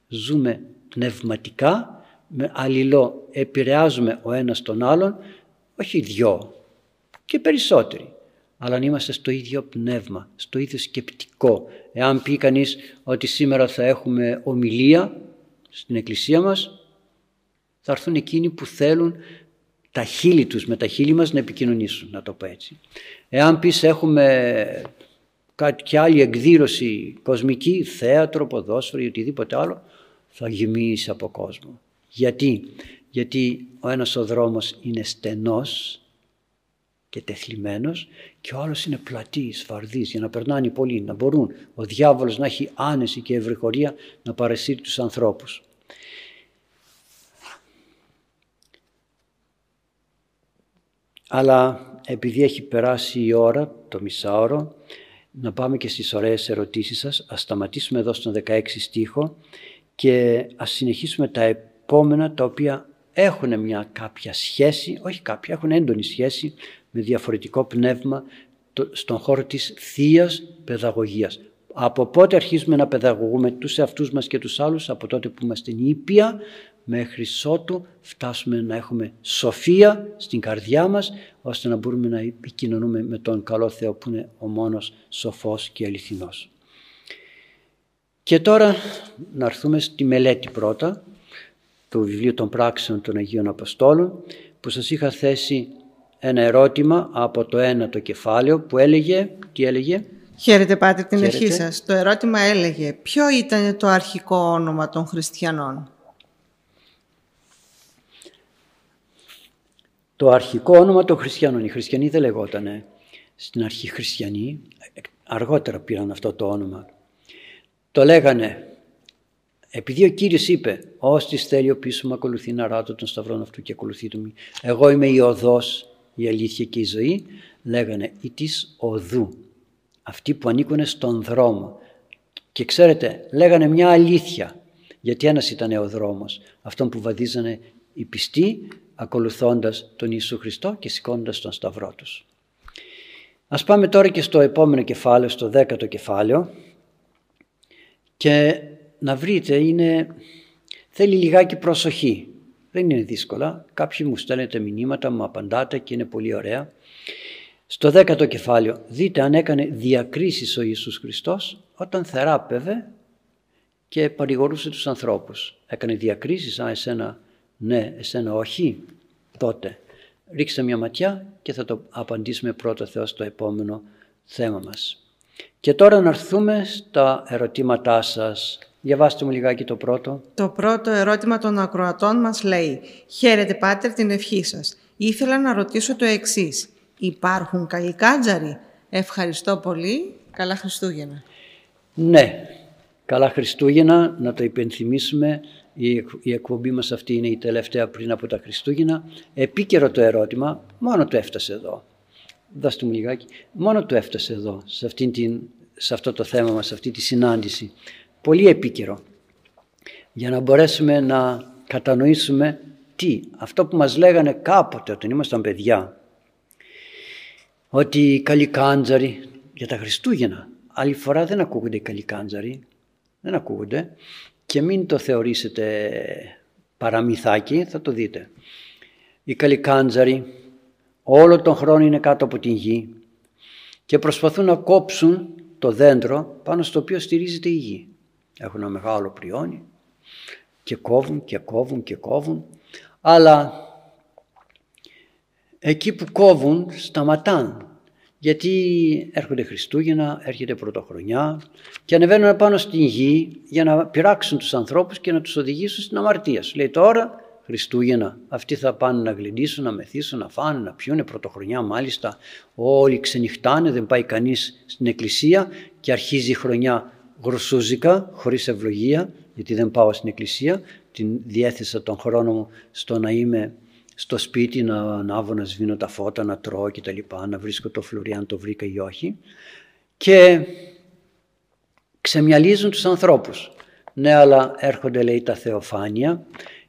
ζούμε πνευματικά, με αλληλό επηρεάζουμε ο ένας τον άλλον, όχι δυο και περισσότεροι, αλλά αν είμαστε στο ίδιο πνεύμα, στο ίδιο σκεπτικό. Εάν πει κανείς ότι σήμερα θα έχουμε ομιλία στην εκκλησία μας, θα έρθουν εκείνοι που θέλουν τα χείλη τους με τα χείλη μας να επικοινωνήσουν, να το πω έτσι. Εάν πεις έχουμε κάτι και άλλη εκδήλωση κοσμική, θέατρο, ποδόσφαιρο ή οτιδήποτε άλλο, θα γεμίσεις από κόσμο. Γιατί, γιατί ο ένας ο δρόμος είναι στενός και τεθλιμμένος και ο άλλος είναι πλατής, φαρδής για να περνάνε οι πολλοί, να μπορούν ο διάβολος να έχει άνεση και ευρυχωρία να παρασύρει τους ανθρώπους. Αλλά επειδή έχει περάσει η ώρα, το μισάωρο, να πάμε και στις ωραίες ερωτήσεις σας. Ας σταματήσουμε εδώ στον 16 στίχο και ας συνεχίσουμε τα επόμενα τα οποία έχουν μια κάποια σχέση, όχι κάποια, έχουν έντονη σχέση με διαφορετικό πνεύμα στον χώρο της θείας παιδαγωγίας. Από πότε αρχίζουμε να παιδαγωγούμε τους εαυτούς μας και τους άλλους, από τότε που είμαστε νήπια, μέχρι ότου φτάσουμε να έχουμε σοφία στην καρδιά μας, ώστε να μπορούμε να επικοινωνούμε με τον καλό Θεό που είναι ο μόνος σοφός και αληθινός. Και τώρα να έρθουμε στη μελέτη πρώτα του βιβλίου των πράξεων των Αγίων Αποστόλων που σας είχα θέσει ένα ερώτημα από το ένα το κεφάλαιο που έλεγε, τι έλεγε; Χαίρετε πάτε την ευχή σας. Το ερώτημα έλεγε ποιο ήταν το αρχικό όνομα των χριστιανών; Το αρχικό όνομα των χριστιανών. Οι χριστιανοί δεν λεγότανε στην αρχή χριστιανοί. Αργότερα πήραν αυτό το όνομα. Το λέγανε επειδή ο Κύριος είπε «Ώστις θέλει ο πίσω μου ακολουθεί να ράτω τον σταυρόν αυτού και ακολουθεί του μη. Εγώ είμαι η οδός, η αλήθεια και η ζωή». Λέγανε «Η της οδού» αυτοί που ανήκουν στον δρόμο. Και ξέρετε, λέγανε μια αλήθεια, γιατί ένας ήταν ο δρόμος, αυτόν που βαδίζανε οι πιστοί, ακολουθώντας τον Ιησού Χριστό και σηκώνοντας τον σταυρό τους. Ας πάμε τώρα και στο επόμενο κεφάλαιο, στο δέκατο κεφάλαιο και να βρείτε, είναι, θέλει λιγάκι προσοχή. Δεν είναι δύσκολα. Κάποιοι μου στέλνετε μηνύματα, μου απαντάτε και είναι πολύ ωραία. Στο δέκατο κεφάλαιο δείτε αν έκανε διακρίσεις ο Ιησούς Χριστός όταν θεράπευε και παρηγορούσε τους ανθρώπους. Έκανε διακρίσεις, α εσένα ναι, εσένα όχι, τότε. Ρίξτε μια ματιά και θα το απαντήσουμε πρώτο Θεός στο επόμενο θέμα μας. Και τώρα να έρθουμε στα ερωτήματά σας. Διαβάστε μου λιγάκι το πρώτο. Το πρώτο ερώτημα των ακροατών μας λέει «Χαίρετε Πάτερ την ευχή σας. Ήθελα να ρωτήσω το εξής. Υπάρχουν καλικάτζαροι. Ευχαριστώ πολύ. Καλά Χριστούγεννα. Ναι, καλά Χριστούγεννα. Να το υπενθυμίσουμε. Η εκπομπή μας αυτή είναι η τελευταία πριν από τα Χριστούγεννα. Επίκαιρο το ερώτημα. Μόνο το έφτασε εδώ. Δώστε μου λιγάκι. Μόνο το έφτασε εδώ. Σε, αυτή την, σε αυτό το θέμα μας, σε αυτή τη συνάντηση. Πολύ επίκαιρο. Για να μπορέσουμε να κατανοήσουμε τι. Αυτό που μας λέγανε κάποτε όταν ήμασταν παιδιά ότι οι καλικάντζαροι για τα Χριστούγεννα, άλλη φορά δεν ακούγονται οι καλικάντζαροι, δεν ακούγονται και μην το θεωρήσετε παραμυθάκι, θα το δείτε. Οι καλικάντζαροι όλο τον χρόνο είναι κάτω από την γη και προσπαθούν να κόψουν το δέντρο πάνω στο οποίο στηρίζεται η γη. Έχουν ένα μεγάλο πριόνι και κόβουν και κόβουν και κόβουν αλλά εκεί που κόβουν σταματάν γιατί έρχονται Χριστούγεννα, έρχεται Πρωτοχρονιά και ανεβαίνουν πάνω στην γη για να πειράξουν τους ανθρώπους και να τους οδηγήσουν στην αμαρτία. Σου λέει τώρα Χριστούγεννα, αυτοί θα πάνε να γλυντήσουν, να μεθύσουν, να φάνε, να πιούνε Πρωτοχρονιά μάλιστα. Όλοι ξενυχτάνε, δεν πάει κανείς στην εκκλησία και αρχίζει η χρονιά γρουσούζικα, χωρίς ευλογία, γιατί δεν πάω στην εκκλησία, την διέθεσα τον χρόνο μου στο να είμαι στο σπίτι να ανάβω, να σβήνω τα φώτα, να τρώω και τα λοιπά, να βρίσκω το φλουρί αν το βρήκα ή όχι. Και ξεμιαλίζουν τους ανθρώπους. Ναι, αλλά έρχονται λέει τα θεοφάνεια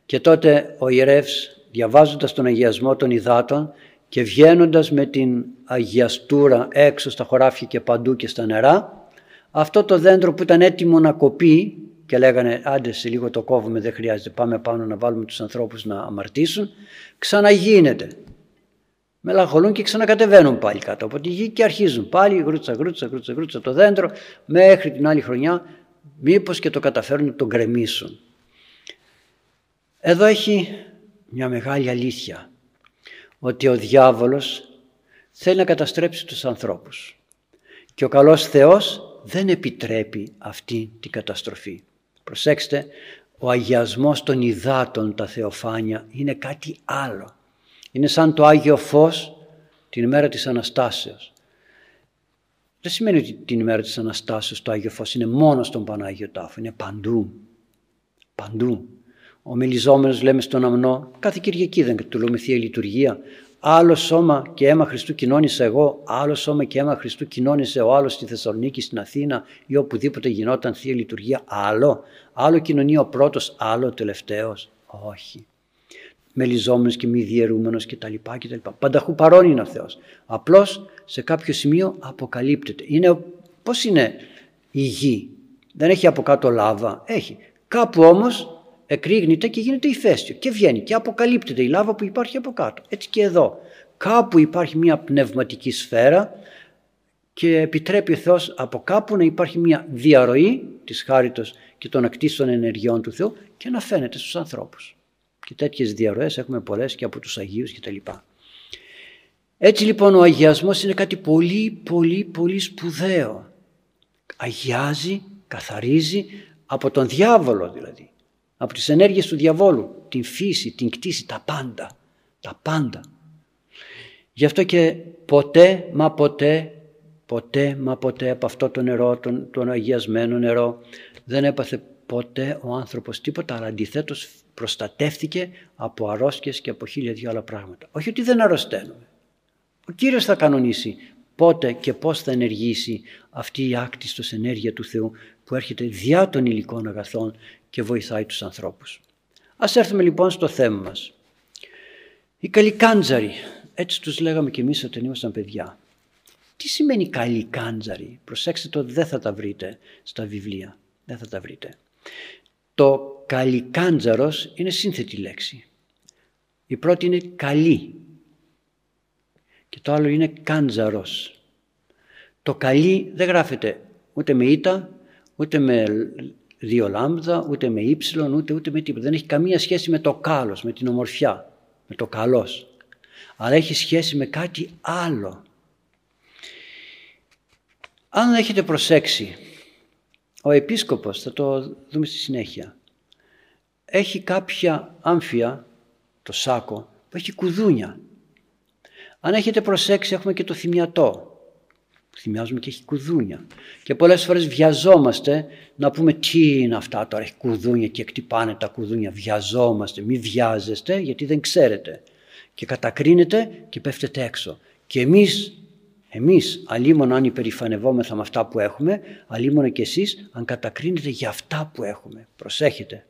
και τότε ο ιερεύς διαβάζοντας τον αγιασμό των υδάτων και βγαίνοντας με την αγιαστούρα έξω στα χωράφια και παντού και στα νερά, αυτό το δέντρο που ήταν έτοιμο να κοπεί και λέγανε άντε σε λίγο το κόβουμε δεν χρειάζεται πάμε πάνω να βάλουμε τους ανθρώπους να αμαρτήσουν ξαναγίνεται. Μελαγχολούν και ξανακατεβαίνουν πάλι κάτω από τη γη και αρχίζουν πάλι γρούτσα γρούτσα γρούτσα γρούτσα το δέντρο μέχρι την άλλη χρονιά μήπως και το καταφέρουν να τον γκρεμίσουν εδώ έχει μια μεγάλη αλήθεια ότι ο διάβολος θέλει να καταστρέψει τους ανθρώπους και ο καλός Θεός δεν επιτρέπει αυτή την καταστροφή. Προσέξτε, ο αγιασμός των υδάτων, τα θεοφάνια, είναι κάτι άλλο. Είναι σαν το Άγιο Φως την ημέρα της Αναστάσεως. Δεν σημαίνει ότι την ημέρα της Αναστάσεως το Άγιο Φως είναι μόνο στον Πανάγιο Τάφο, είναι παντού. Παντού. Ο μελιζόμενος λέμε στον αμνό, κάθε Κυριακή δεν του λέμε Θεία Λειτουργία, άλλο σώμα και αίμα Χριστού κοινώνησα εγώ, άλλο σώμα και αίμα Χριστού κοινώνησε ο άλλος στη Θεσσαλονίκη, στην Αθήνα ή οπουδήποτε γινόταν Θεία Λειτουργία, άλλο. Άλλο κοινωνεί ο πρώτος, άλλο ο τελευταίος. Όχι. Μελιζόμενος και μη διαιρούμενος και τα λοιπά και τα λοιπά. Πανταχού παρόν είναι ο Θεός. Απλώς σε κάποιο σημείο αποκαλύπτεται. Είναι, πώς είναι η γη; Δεν έχει από κάτω λάβα. Έχει. Κάπου όμως εκρήγνεται και γίνεται ηφαίστειο και βγαίνει και αποκαλύπτεται η λάβα που υπάρχει από κάτω. Έτσι και εδώ. Κάπου υπάρχει μια πνευματική σφαίρα και επιτρέπει ο Θεός από κάπου να υπάρχει μια διαρροή της χάριτος και των ακτήσεων ενεργειών του Θεού και να φαίνεται στους ανθρώπους. Και τέτοιες διαρροές έχουμε πολλές και από τους Αγίους κτλ. Έτσι λοιπόν ο αγιασμός είναι κάτι πολύ πολύ πολύ σπουδαίο. Αγιάζει, καθαρίζει από τον διάβολο δηλαδή. Από τις ενέργειες του διαβόλου, την φύση, την κτήση, τα πάντα. Τα πάντα. Γι' αυτό και ποτέ μα ποτέ, ποτέ μα ποτέ από αυτό το νερό, τον, τον αγιασμένο νερό, δεν έπαθε ποτέ ο άνθρωπος τίποτα, αλλά αντιθέτως προστατεύθηκε από αρρώσκες και από χίλια δυο άλλα πράγματα. Όχι ότι δεν αρρωσταίνουμε. Ο Κύριος θα κανονίσει πότε και πώς θα ενεργήσει αυτή η άκτιστος ενέργεια του Θεού που έρχεται διά των υλικών αγαθών και βοηθάει τους ανθρώπους. Ας έρθουμε λοιπόν στο θέμα μας. Οι καλικάντζαροι, έτσι τους λέγαμε και εμείς όταν ήμασταν παιδιά. Τι σημαίνει καλικάντζαροι, προσέξτε το δεν θα τα βρείτε στα βιβλία, δεν θα τα βρείτε. Το καλικάντζαρος είναι σύνθετη λέξη. Η πρώτη είναι καλή και το άλλο είναι κάντζαρος. Το καλή δεν γράφεται ούτε με ήττα, ούτε με δύο λάμδα, ούτε με ύψιλον, ούτε, ούτε με τίποτα. Δεν έχει καμία σχέση με το κάλος, με την ομορφιά, με το καλός. Αλλά έχει σχέση με κάτι άλλο. Αν έχετε προσέξει, ο επίσκοπος, θα το δούμε στη συνέχεια, έχει κάποια άμφια, το σάκο, που έχει κουδούνια. Αν έχετε προσέξει έχουμε και το θυμιατό. Θυμιάζουμε και έχει κουδούνια. Και πολλές φορές βιαζόμαστε να πούμε τι είναι αυτά τώρα, έχει κουδούνια και εκτυπάνε τα κουδούνια. Βιαζόμαστε, μη βιάζεστε γιατί δεν ξέρετε. Και κατακρίνετε και πέφτετε έξω. Και εμείς, εμείς αλίμονα αν υπερηφανευόμεθα με αυτά που έχουμε, αλίμονα και εσείς αν κατακρίνετε για αυτά που έχουμε. Προσέχετε.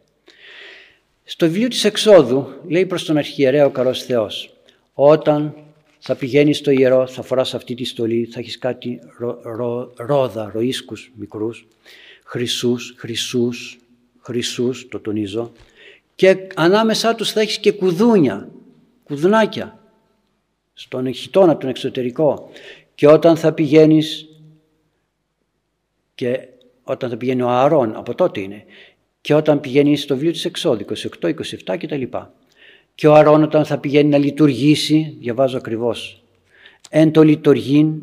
Στο βιβλίο της Εξόδου λέει προς τον αρχιερέα ο καλός Θεός όταν θα πηγαίνεις στο ιερό, θα φοράς αυτή τη στολή, θα έχεις κάτι ρο, ρο, ρόδα, ροίσκους μικρούς, χρυσούς, χρυσούς, χρυσούς, το τονίζω, και ανάμεσά τους θα έχεις και κουδούνια, κουδουνάκια, στον χιτώνα, τον εξωτερικό. Και όταν θα πηγαίνεις και όταν θα πηγαίνει ο Ααρών, από τότε είναι, και όταν πηγαίνεις στο βιβλίο της Εξόδου, 28, 27 κτλ. Και ο Αρών όταν θα πηγαίνει να λειτουργήσει, διαβάζω ακριβώς, εν το λειτουργήν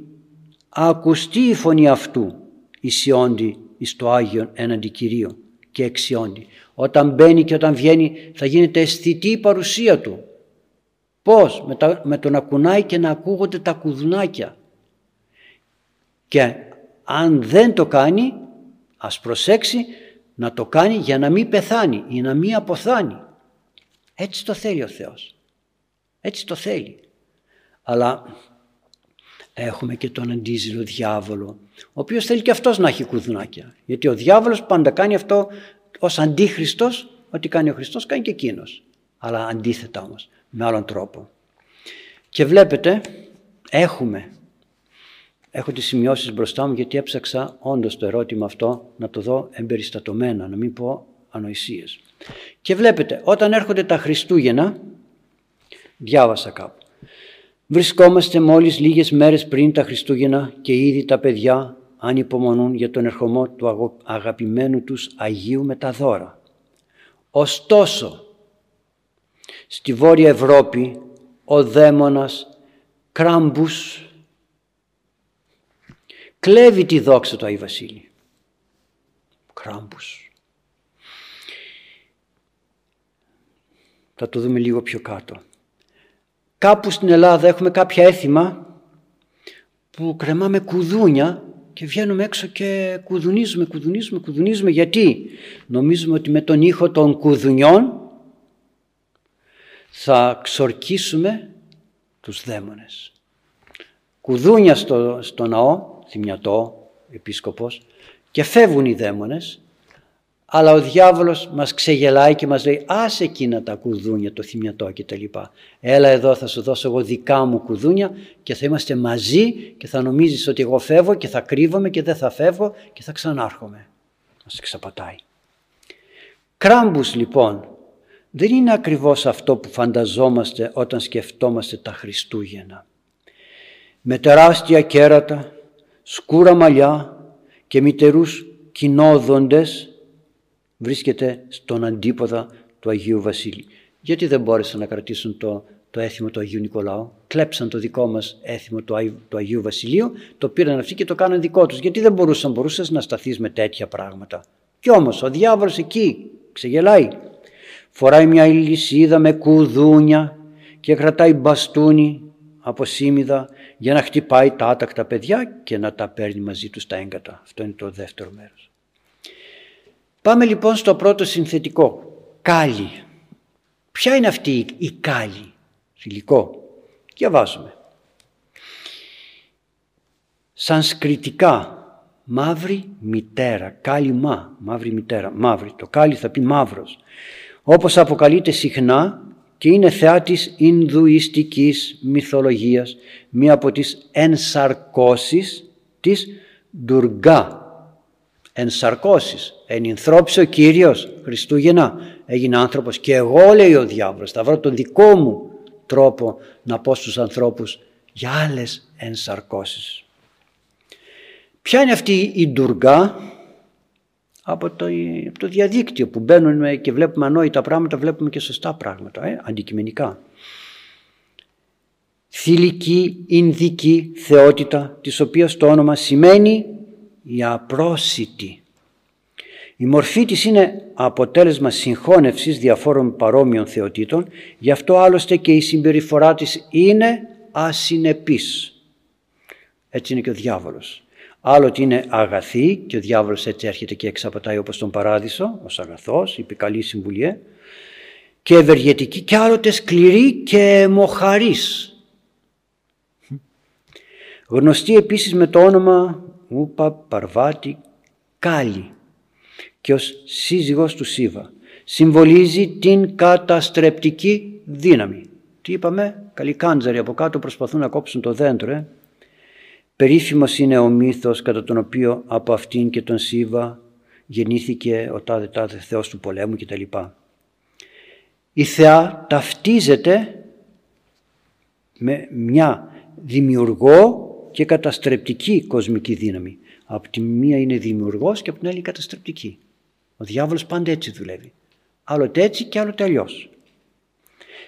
ακουστεί η φωνή αυτού ισιόντι εις το Άγιον έναντι Κυρίου και εξιόντι. Όταν μπαίνει και όταν βγαίνει θα γίνεται αισθητή η παρουσία του. Πώς, με, τα, με το να κουνάει και να ακούγονται τα κουδουνάκια. Και αν δεν το κάνει, ας προσέξει να το κάνει για να μην πεθάνει ή να μην αποθάνει. Έτσι το θέλει ο Θεός. Έτσι το θέλει. Αλλά έχουμε και τον αντίζηλο διάβολο, ο οποίος θέλει και αυτός να έχει κουδουνάκια. Γιατί ο διάβολος πάντα κάνει αυτό ως αντίχριστος, ό,τι κάνει ο Χριστός κάνει και εκείνος. Αλλά αντίθετα όμως, με άλλον τρόπο. Και βλέπετε, έχουμε, έχω τις σημειώσεις μπροστά μου γιατί έψαξα όντως το ερώτημα αυτό να το δω εμπεριστατωμένα, να μην πω ανοησίες. Και βλέπετε, όταν έρχονται τα Χριστούγεννα, διάβασα κάπου, βρισκόμαστε μόλις λίγες μέρες πριν τα Χριστούγεννα και ήδη τα παιδιά ανυπομονούν για τον ερχομό του αγαπημένου τους Αγίου με τα δώρα. Ωστόσο, στη Βόρεια Ευρώπη ο δαίμονας Κράμπους κλέβει τη δόξα του Αγίου Βασίλη. Κράμπους. Θα το δούμε λίγο πιο κάτω. Κάπου στην Ελλάδα έχουμε κάποια έθιμα που κρεμάμε κουδούνια και βγαίνουμε έξω και κουδουνίζουμε, κουδουνίζουμε, κουδουνίζουμε. Γιατί; Νομίζουμε ότι με τον ήχο των κουδουνιών θα ξορκίσουμε τους δαίμονες. Κουδούνια στο, στο ναό, θυμιατό, επίσκοπος, και φεύγουν οι δαίμονες, Αλλά ο διάβολος μας ξεγελάει και μας λέει άσε εκείνα τα κουδούνια, το θυμιατό κτλ. Έλα εδώ θα σου δώσω εγώ δικά μου κουδούνια και θα είμαστε μαζί και θα νομίζεις ότι εγώ φεύγω και θα κρύβομαι και δεν θα φεύγω και θα ξανάρχομαι. Μας ξαπατάει. Κράμπους λοιπόν δεν είναι ακριβώς αυτό που φανταζόμαστε όταν σκεφτόμαστε τα Χριστούγεννα. Με τεράστια κέρατα, σκούρα μαλλιά και μητερούς κοινόδοντες βρίσκεται στον αντίποδα του Αγίου Βασίλη. Γιατί δεν μπόρεσαν να κρατήσουν το, το έθιμο του Αγίου Νικολάου; Κλέψαν το δικό μας έθιμο του, Αγίου, του Αγίου Βασιλείου, το πήραν αυτοί και το κάναν δικό τους. Γιατί δεν μπορούσαν, μπορούσες να σταθείς με τέτοια πράγματα. Κι όμως ο διάβολος εκεί ξεγελάει. Φοράει μια λυσίδα με κουδούνια και κρατάει μπαστούνι από σίμιδα για να χτυπάει τα άτακτα παιδιά και να τα παίρνει μαζί τους στα έγκατα. Αυτό είναι το δεύτερο μέρος. Πάμε λοιπόν στο πρώτο συνθετικό. Κάλι. Ποια είναι αυτή η κάλι. Θηλυκό. Διαβάζουμε. Σανσκριτικά μαύρη μητέρα, κάλι μα, μαύρη μητέρα, μαύρη. Το κάλι θα πει μαύρος. Όπως αποκαλείται συχνά και είναι θεά της Ινδουιστικής μυθολογίας, μία από τις ενσαρκώσεις της Ντουργκά. Ενσαρκώσεις, ενυνθρώπισε ο Κύριος Χριστούγεννα, έγινε άνθρωπος και εγώ λέει ο διάβολος θα βρω τον δικό μου τρόπο να πω στους ανθρώπους για άλλες ενσαρκώσεις. Ποια είναι αυτή η ντουργά; Από το, από το διαδίκτυο που μπαίνουμε και βλέπουμε ανόητα πράγματα, βλέπουμε και σωστά πράγματα, ε, αντικειμενικά. Θηλυκή, Ινδική θεότητα, της οποίας το όνομα σημαίνει η απρόσιτη. Η μορφή της είναι αποτέλεσμα συγχώνευσης διαφόρων παρόμοιων θεοτήτων, γι' αυτό άλλωστε και η συμπεριφορά της είναι ασυνεπής. Έτσι είναι και ο διάβολος. Άλλο ότι είναι αγαθή και ο διάβολος έτσι έρχεται και εξαπατάει όπως τον παράδεισο, ως αγαθός, είπε καλή συμβουλία, και ευεργετική και άλλοτε σκληρή και μοχαρής. Γνωστή επίσης με το όνομα Ούπα Παρβάτη Κάλι και ως σύζυγος του Σίβα. Συμβολίζει την καταστρεπτική δύναμη. Τι είπαμε, καλοί κάντζαροι από κάτω προσπαθούν να κόψουν το δέντρο, ε; Περίφημος είναι ο μύθος κατά τον οποίο από αυτήν και τον Σίβα γεννήθηκε ο τάδε τάδε θεός του πολέμου κτλ. Η θεά ταυτίζεται με μια δημιουργό και καταστρεπτική κοσμική δύναμη. Από τη μία είναι δημιουργός και από την άλλη καταστρεπτική. Ο διάβολος πάντα έτσι δουλεύει. Άλλοτε έτσι και άλλοτε αλλιώς.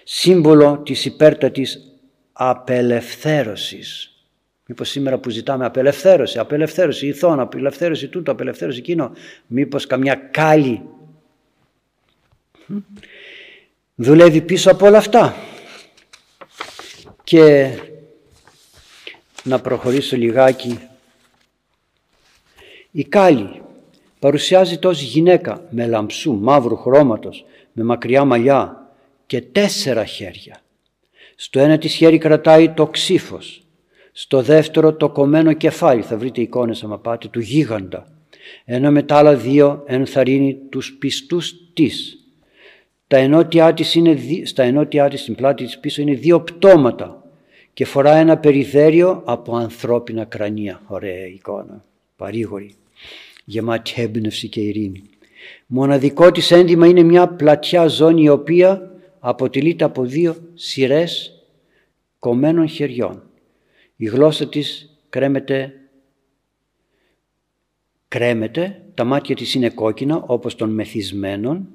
Σύμβολο της υπέρτατης απελευθέρωσης Μήπως σήμερα που ζητάμε απελευθέρωση, απελευθέρωση ηθών, απελευθέρωση τούτο, απελευθέρωση εκείνο, μήπως καμιά κάλλη δουλεύει πίσω από όλα αυτά. Και να προχωρήσω λιγάκι. Η κάλλη παρουσιάζεται ως γυναίκα με λαμψού μαύρου χρώματος, με μακριά μαλλιά και τέσσερα χέρια. Στο ένα της χέρι κρατάει το ξύφος, στο δεύτερο το κομμένο κεφάλι, θα βρείτε εικόνες άμα πάτε, του γίγαντα. Ενώ με τα άλλα δύο ενθαρρύνει τους πιστούς της. Τα ενότια της είναι, στα ενότια της στην πλάτη της πίσω είναι δύο πτώματα και φορά ένα περιδέριο από ανθρώπινα κρανία. Ωραία εικόνα, παρήγορη, γεμάτη έμπνευση και ειρήνη. Μοναδικό της ένδυμα είναι μια πλατιά ζώνη η οποία αποτελείται από δύο σειρές κομμένων χεριών η γλώσσα της κρέμεται, κρέμεται, τα μάτια της είναι κόκκινα όπως των μεθυσμένων,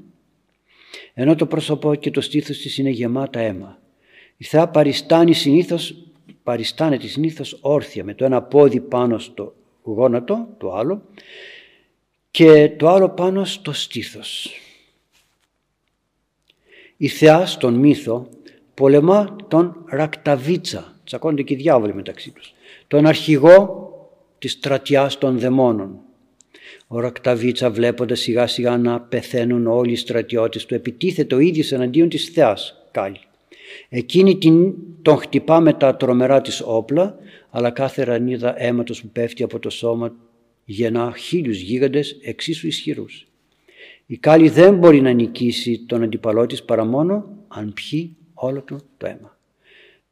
ενώ το πρόσωπο και το στήθος της είναι γεμάτα αίμα. Η θεά παριστάνει συνήθως, παριστάνεται συνήθως όρθια με το ένα πόδι πάνω στο γόνατο, το άλλο, και το άλλο πάνω στο στήθος. Η θεά στον μύθο πολεμά τον Ρακταβίτσα, τσακώνται και οι διάβολοι μεταξύ τους, τον αρχηγό της στρατιάς των δαιμόνων. Ο Ρακταβίτσα βλέποντας σιγά σιγά να πεθαίνουν όλοι οι στρατιώτες του επιτίθεται ο ίδιος εναντίον της θεάς Κάλλη. Εκείνη την, τον χτυπά με τα τρομερά της όπλα αλλά κάθε ρανίδα αίματος που πέφτει από το σώμα γεννά χίλιους γίγαντες εξίσου ισχυρούς. Η κάλλη δεν μπορεί να νικήσει τον αντιπαλό της παρά μόνο αν πιει όλο του το αίμα.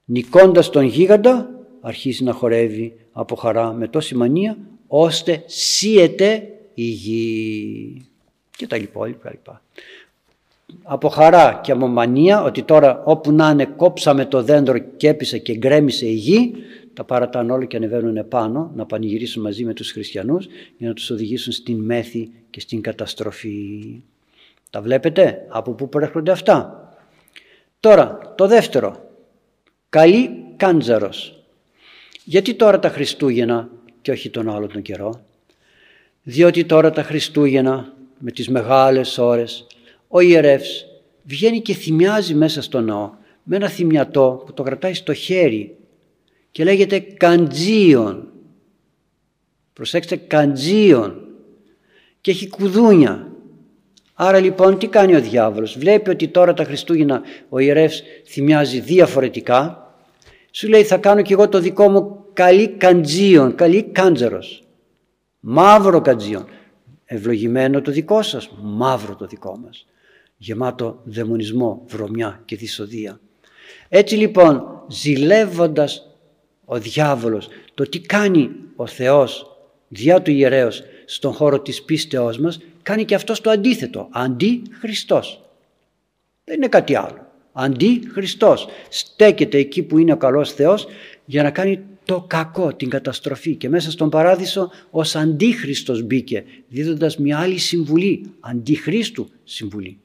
Νικώντας τον γίγαντα αρχίζει να χορεύει από χαρά με τόση μανία ώστε σύεται η γη και τα λοιπά. Από χαρά και από μανία ότι τώρα όπου να είναι κόψαμε το δέντρο και έπεισε και γκρέμισε η γη τα παρατάνε όλα και ανεβαίνουν πάνω να πανηγυρίσουν μαζί με τους χριστιανούς για να τους οδηγήσουν στην μέθη και στην καταστροφή. Τα βλέπετε; Από πού προέρχονται αυτά; Τώρα το δεύτερο. Καλή κάντζαρος. Γιατί τώρα τα Χριστούγεννα και όχι τον άλλο τον καιρό; Διότι τώρα τα Χριστούγεννα με τις μεγάλες ώρες ο ιερεύς βγαίνει και θυμιάζει μέσα στο ναό με ένα θυμιατό που το κρατάει στο χέρι και λέγεται καντζίον. Προσέξτε καντζίον και έχει κουδούνια. Άρα λοιπόν τι κάνει ο διάβολος; Βλέπει ότι τώρα τα Χριστούγεννα ο ιερεύς θυμιάζει διαφορετικά. Σου λέει θα κάνω κι εγώ το δικό μου καλή καντζίον, καλή κάντζερος. Μαύρο καντζίον. Ευλογημένο το δικό σας, μαύρο το δικό μας. Γεμάτο δαιμονισμό, βρωμιά και δυσοδεία. Έτσι λοιπόν ζηλεύοντας ο διάβολος το τι κάνει ο Θεός διά του ιερέως στον χώρο της πίστεώς μας κάνει και αυτός το αντίθετο αντί Χριστός δεν είναι κάτι άλλο. Αντί Χριστός στέκεται εκεί που είναι ο καλός Θεός για να κάνει το κακό, την καταστροφή. Και μέσα στον παράδεισο ως αντίχριστος μπήκε δίδοντας μια άλλη συμβουλή αντιχρίστου συμβουλή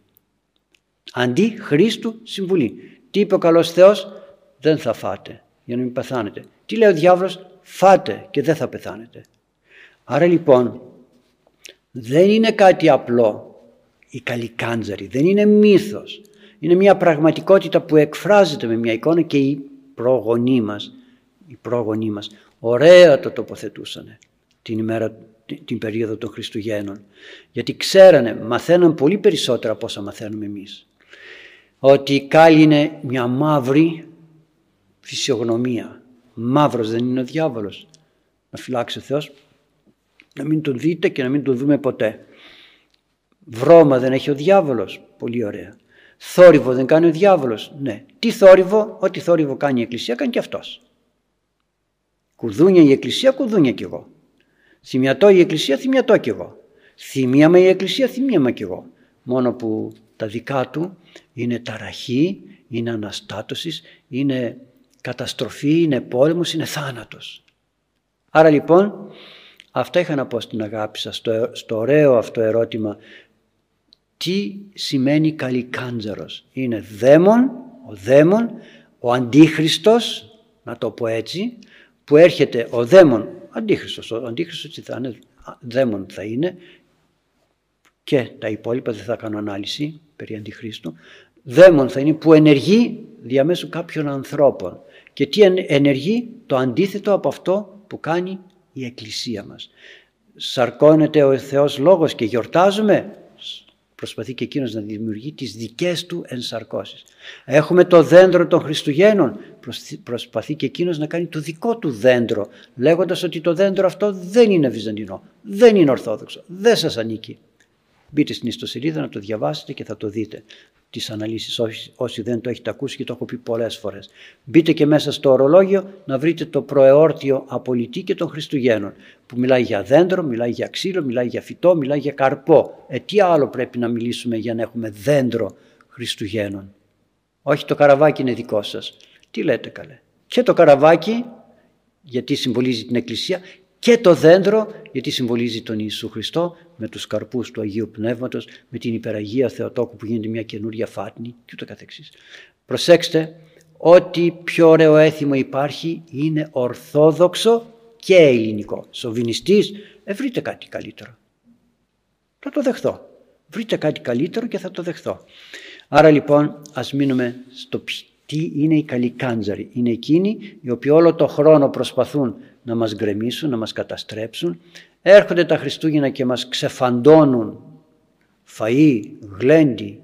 αντί Χρήστου συμβουλή τι είπε ο καλός Θεός; Δεν θα φάτε για να μην πεθάνετε. Τι λέει ο διάβολος, φάτε και δεν θα πεθάνετε. Άρα λοιπόν δεν είναι κάτι απλό η καλικάντζαρη, δεν είναι μύθος. Είναι μια πραγματικότητα που εκφράζεται με μια εικόνα και οι πρόγονοί μας, οι πρόγονοί μας ωραία το τοποθετούσαν την ημέρα την περίοδο των Χριστουγέννων. Γιατί ξέρανε, μαθαίναν πολύ περισσότερα από όσα μαθαίνουμε εμείς ότι η κάλλη είναι μια μαύρη φυσιογνωμία Μαύρος δεν είναι ο διάβολος. Να φυλάξει ο Θεός να μην τον δείτε και να μην τον δούμε ποτέ. Βρώμα δεν έχει ο διάβολος. Πολύ ωραία. Θόρυβο δεν κάνει ο διάβολος. Ναι. Τι θόρυβο, ό,τι θόρυβο κάνει η Εκκλησία κάνει και αυτός. Κουδούνια η Εκκλησία, κουδούνια κι εγώ. Θυμιατό η Εκκλησία, θυμιατό κι εγώ. Θυμίαμα η Εκκλησία, θυμίαμα κι εγώ. Μόνο που τα δικά του είναι ταραχή, είναι αναστάτωσης, είναι καταστροφή, είναι πόλεμος, είναι θάνατος. Άρα λοιπόν αυτά είχα να πω στην αγάπη σας, στο, στο ωραίο αυτό ερώτημα τι σημαίνει καλικάντζαρος. Είναι δαίμον, ο δαίμον, ο αντίχριστος, να το πω έτσι, που έρχεται ο δαίμον, αντίχριστος, ο αντίχριστος τι θα είναι, δαίμον θα είναι και τα υπόλοιπα δεν θα κάνω ανάλυση περί αντιχρίστου, δαίμον θα είναι που ενεργεί διαμέσου κάποιων ανθρώπων και τι ενεργεί; Το αντίθετο από αυτό που κάνει η Εκκλησία μας. Σαρκώνεται ο Θεός Λόγος και γιορτάζουμε, προσπαθεί και εκείνος να δημιουργεί τις δικές του ενσαρκώσεις. Έχουμε το δέντρο των Χριστουγέννων, προσπαθεί και εκείνος να κάνει το δικό του δέντρο, λέγοντας ότι το δέντρο αυτό δεν είναι βυζαντινό, δεν είναι ορθόδοξο, δεν σας ανήκει. Μπείτε στην ιστοσελίδα να το διαβάσετε και θα το δείτε τις αναλύσεις όσοι, όσοι δεν το έχετε ακούσει και το έχω πει πολλές φορές. Μπείτε και μέσα στο ορολόγιο να βρείτε το προεόρτιο απολυτή και των Χριστουγέννων που μιλάει για δέντρο, μιλάει για ξύλο, μιλάει για φυτό, μιλάει για καρπό. Ε, τι άλλο πρέπει να μιλήσουμε για να έχουμε δέντρο Χριστουγέννων; Όχι το καραβάκι είναι δικό σας. Τι λέτε καλέ; Και το καραβάκι γιατί συμβολίζει την Εκκλησία και το δέντρο γιατί συμβολίζει τον Ιησού Χριστό με τους καρπούς του Αγίου Πνεύματος, με την υπεραγία Θεοτόκου που γίνεται μια καινούρια φάτνη και ούτω καθεξής. Προσέξτε, ό,τι πιο ωραίο έθιμο υπάρχει είναι ορθόδοξο και ελληνικό. Σοβινιστής, ε, βρείτε κάτι καλύτερο. Θα το δεχθώ. Βρείτε κάτι καλύτερο και θα το δεχθώ. Άρα λοιπόν ας μείνουμε στο τι είναι οι καλικάντζαροι. Είναι εκείνοι οι οποίοι όλο το χρόνο προσπαθούν να μας γκρεμίσουν, να μας καταστρέψουν. Έρχονται τα Χριστούγεννα και μας ξεφαντώνουν φαΐ, γλέντι,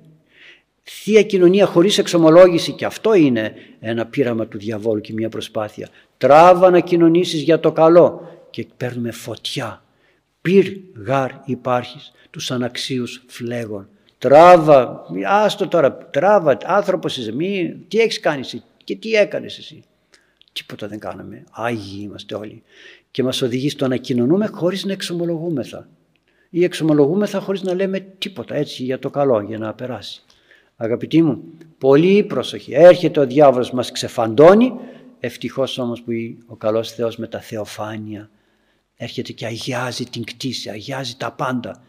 θεία κοινωνία χωρίς εξομολόγηση και αυτό είναι ένα πείραμα του διαβόλου και μια προσπάθεια. Τράβα να κοινωνήσεις για το καλό και παίρνουμε φωτιά. Πυρ γάρ υπάρχεις τους αναξίους φλέγων. Τράβα, άστο τώρα, τράβα, άνθρωπος είσαι, μη, τι έχεις κάνει εσύ και τι έκανες εσύ. Τίποτα δεν κάναμε, Άγιοι είμαστε όλοι. Και μας οδηγεί στο να κοινωνούμε χωρίς να εξομολογούμεθα. Ή εξομολογούμεθα χωρίς να λέμε τίποτα έτσι για το καλό, για να περάσει. Αγαπητοί μου, πολύ προσοχή. Έρχεται ο διάβολος, μας ξεφαντώνει, ευτυχώς όμως που ο καλός Θεός με τα θεοφάνεια έρχεται και αγιάζει την κτήση, αγιάζει τα πάντα.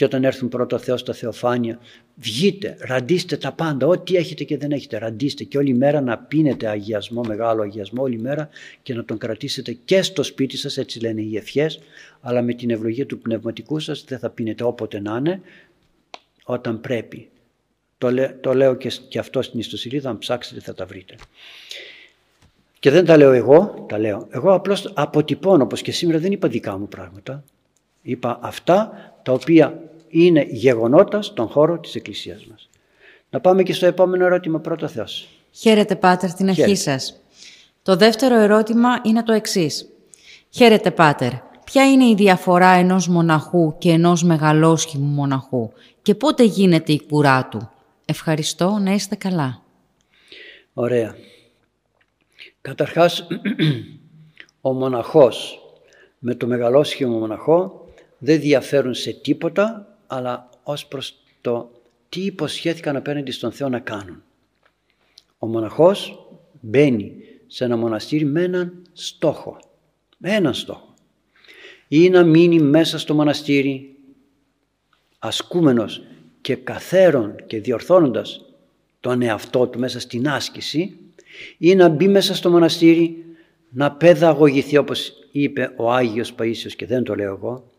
Και όταν έρθουν πρώτο Θεός στα θεοφάνεια, βγείτε, ραντίστε τα πάντα, ό,τι έχετε και δεν έχετε, ραντίστε και όλη μέρα να πίνετε αγιασμό, μεγάλο αγιασμό όλη μέρα και να τον κρατήσετε και στο σπίτι σας, έτσι λένε οι ευχές, αλλά με την ευλογία του πνευματικού σας δεν θα πίνετε όποτε να είναι, όταν πρέπει. Το, το λέω και, και αυτό στην ιστοσελίδα, αν ψάξετε θα τα βρείτε. Και δεν τα λέω εγώ, τα λέω. Εγώ απλώς αποτυπώνω, όπως και σήμερα δεν είπα δικά μου πράγματα. Είπα αυτά τα οποία είναι γεγονότας στον χώρο της Εκκλησίας μας. Να πάμε και στο επόμενο ερώτημα πρώτο Θεός. Χαίρετε Πάτερ την ευχή σας. Το δεύτερο ερώτημα είναι το εξής. Χαίρετε Πάτερ. Ποια είναι η διαφορά ενός μοναχού και ενός μεγαλόσχημου μοναχού και πότε γίνεται η κουρά του; Ευχαριστώ, να είστε καλά. Ωραία. Καταρχάς, ο μοναχός με το μεγαλόσχημο μοναχό δεν διαφέρουν σε τίποτα, αλλά ως προς το τι υποσχέθηκαν απέναντι στον Θεό να κάνουν. Ο μοναχός μπαίνει σε ένα μοναστήρι με έναν στόχο. Με έναν στόχο. Ή να μείνει μέσα στο μοναστήρι ασκούμενος και καθέρον και διορθώνοντας τον εαυτό του μέσα στην άσκηση ή να μπει μέσα στο μοναστήρι να παιδαγωγηθεί όπως είπε ο Άγιος Παΐσιος και δεν το λέω εγώ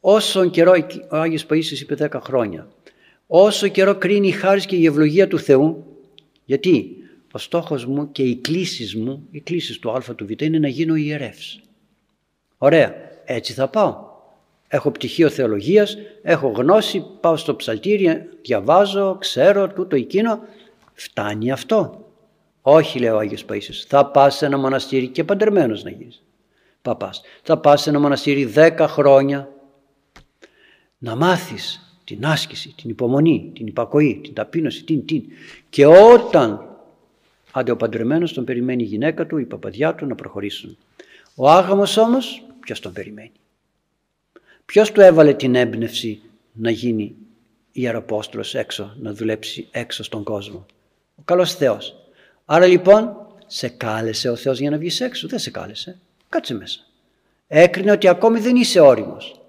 όσο καιρό ο Άγιος Παΐσιος είπε 10 χρόνια όσο καιρό κρίνει η χάρις και η ευλογία του Θεού γιατί ο στόχος μου και οι κλήσεις μου οι κλήσεις του α του β είναι να γίνω ιερεύς ωραία έτσι θα πάω έχω πτυχίο θεολογίας έχω γνώση πάω στο ψαλτήρι διαβάζω ξέρω τούτο εκείνο φτάνει αυτό όχι λέει ο Άγιος Παΐσιος, θα πας σε ένα μοναστήρι και παντρεμένος να γίνεις. Παπάς. Θα πας σε ένα μοναστήρι δέκα χρόνια να μάθεις την άσκηση, την υπομονή, την υπακοή, την ταπείνωση, την, την. Και όταν άντε ο παντρεμένος τον περιμένει η γυναίκα του, η παπαδιά του να προχωρήσουν. Ο άγαμος όμως ποιος τον περιμένει; Ποιος του έβαλε την έμπνευση να γίνει ιεραπόστολος έξω, να δουλέψει έξω στον κόσμο; Ο καλός Θεός. Άρα λοιπόν σε κάλεσε ο Θεός για να βγεις έξω. Δεν σε κάλεσε. Κάτσε μέσα. Έκρινε ότι ακόμη δεν είσαι όριμος.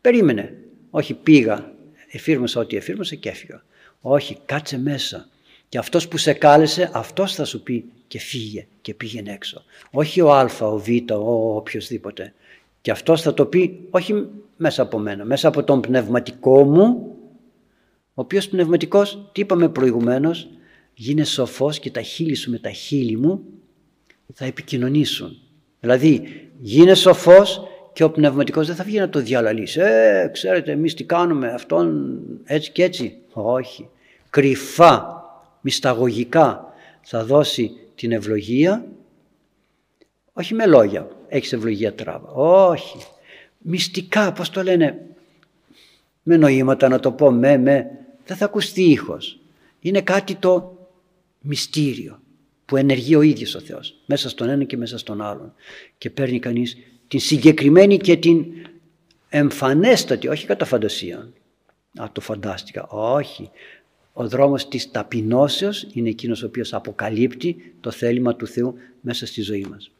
Περίμενε. Όχι πήγα, εφήρμοσα ό,τι εφήρμοσα και έφυγα. Όχι, κάτσε μέσα. Και αυτός που σε κάλεσε, αυτός θα σου πει και φύγε και πήγαινε έξω. Όχι ο Α, ο Β, ο οποιοδήποτε. Και αυτός θα το πει όχι μέσα από μένα, μέσα από τον πνευματικό μου, ο οποίος πνευματικός, τι είπαμε προηγουμένως, γίνε σοφός και τα χείλη σου με τα χείλη μου θα επικοινωνήσουν. Δηλαδή γίνε σοφός και ο πνευματικός δεν θα βγει να το διαλαλήσει. Ε, ξέρετε εμείς τι κάνουμε αυτόν έτσι και έτσι. Όχι. Κρυφά, μυσταγωγικά θα δώσει την ευλογία όχι με λόγια, έχεις ευλογία τράβα. Όχι. Μυστικά, πώς το λένε, με νοήματα να το πω με, με, δεν θα ακουστεί ήχος. Είναι κάτι το μυστήριο που ενεργεί ο ίδιος ο Θεός μέσα στον ένα και μέσα στον άλλον και παίρνει κανείς την συγκεκριμένη και την εμφανέστατη, όχι κατά φαντασία. Α, το φαντάστηκα. Όχι. Ο δρόμος της ταπεινώσεως είναι εκείνος ο οποίος αποκαλύπτει το θέλημα του Θεού μέσα στη ζωή μας.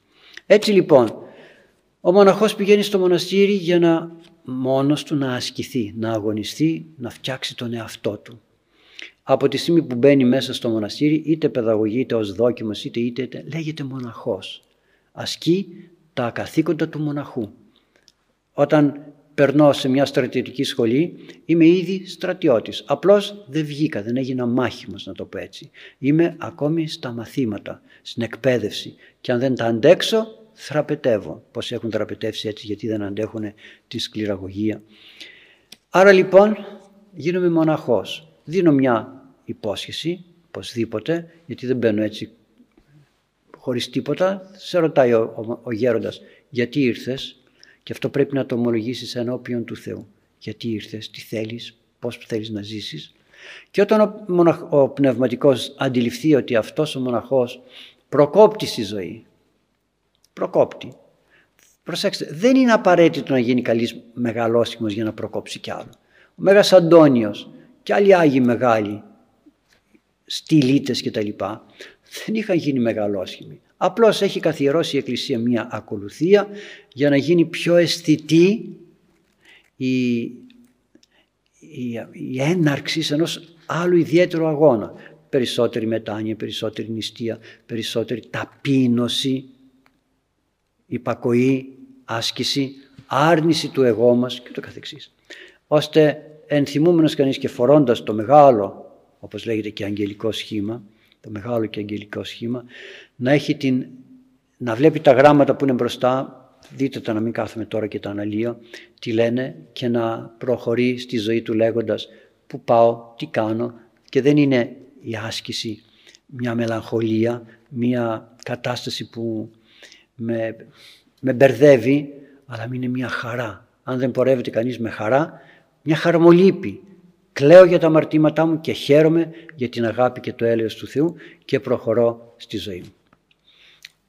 Έτσι λοιπόν, ο μοναχός πηγαίνει στο μοναστήρι για να μόνος του να ασκηθεί, να αγωνιστεί, να φτιάξει τον εαυτό του από τη στιγμή που μπαίνει μέσα στο μοναστήρι είτε παιδαγωγείται ως δόκιμος είτε, είτε, είτε λέγεται μοναχός. Ασκεί τα καθήκοντα του μοναχού. Όταν περνώ σε μια στρατιωτική σχολή είμαι ήδη στρατιώτης. Απλώς δεν βγήκα, δεν έγινα μάχημος να το πω έτσι. Είμαι ακόμη στα μαθήματα, στην εκπαίδευση και αν δεν τα αντέξω θραπετεύω. Πώς έχουν θραπετεύσει έτσι γιατί δεν αντέχουν τη σκληραγωγία. Άρα λοιπόν γίνομαι μοναχός. Δίνω μια υπόσχεση, οπωσδήποτε, γιατί δεν μπαίνω έτσι χωρίς τίποτα. Σε ρωτάει ο, ο, ο γέροντας γιατί ήρθες; Και Και αυτό πρέπει να το ομολογήσεις ενώπιον του Θεού. Γιατί ήρθες, τι θέλεις, πώς θέλεις να ζήσεις; Και όταν ο, μοναχ, ο πνευματικός αντιληφθεί ότι αυτός ο μοναχός προκόπτει στη ζωή, προκόπτει. Προσέξτε, δεν είναι απαραίτητο να γίνει καλής μεγαλόσχημος για να προκόψει κι άλλο. Ο Μέγας Αντώνιος και άλλοι Άγιοι μεγάλοι, στυλίτες και τα λοιπά, δεν είχαν γίνει μεγαλόσχημοι. Απλώς έχει καθιερώσει η Εκκλησία μια ακολουθία για να γίνει πιο αισθητή η, η, η έναρξη ενός άλλου ιδιαίτερου αγώνα. Περισσότερη μετάνοια, περισσότερη νηστεία, περισσότερη ταπείνωση, υπακοή, άσκηση, άρνηση του εγώ μας και το καθεξής. Ώστε ενθυμούμενος κανείς και φορώντας το μεγάλο, όπως λέγεται και αγγελικό σχήμα, το μεγάλο και αγγελικό σχήμα, να έχει την, να βλέπει τα γράμματα που είναι μπροστά, δείτε τα να μην κάθομαι τώρα και τα αναλύω, τι λένε και να προχωρεί στη ζωή του λέγοντας που πάω, τι κάνω και δεν είναι η άσκηση μια μελαγχολία, μια κατάσταση που με, με μπερδεύει, αλλά είναι μια χαρά. Αν δεν πορεύεται κανείς με χαρά, μια χαρμολύπη. Κλαίω για τα αμαρτήματά μου και χαίρομαι για την αγάπη και το έλεος του Θεού και προχωρώ στη ζωή μου.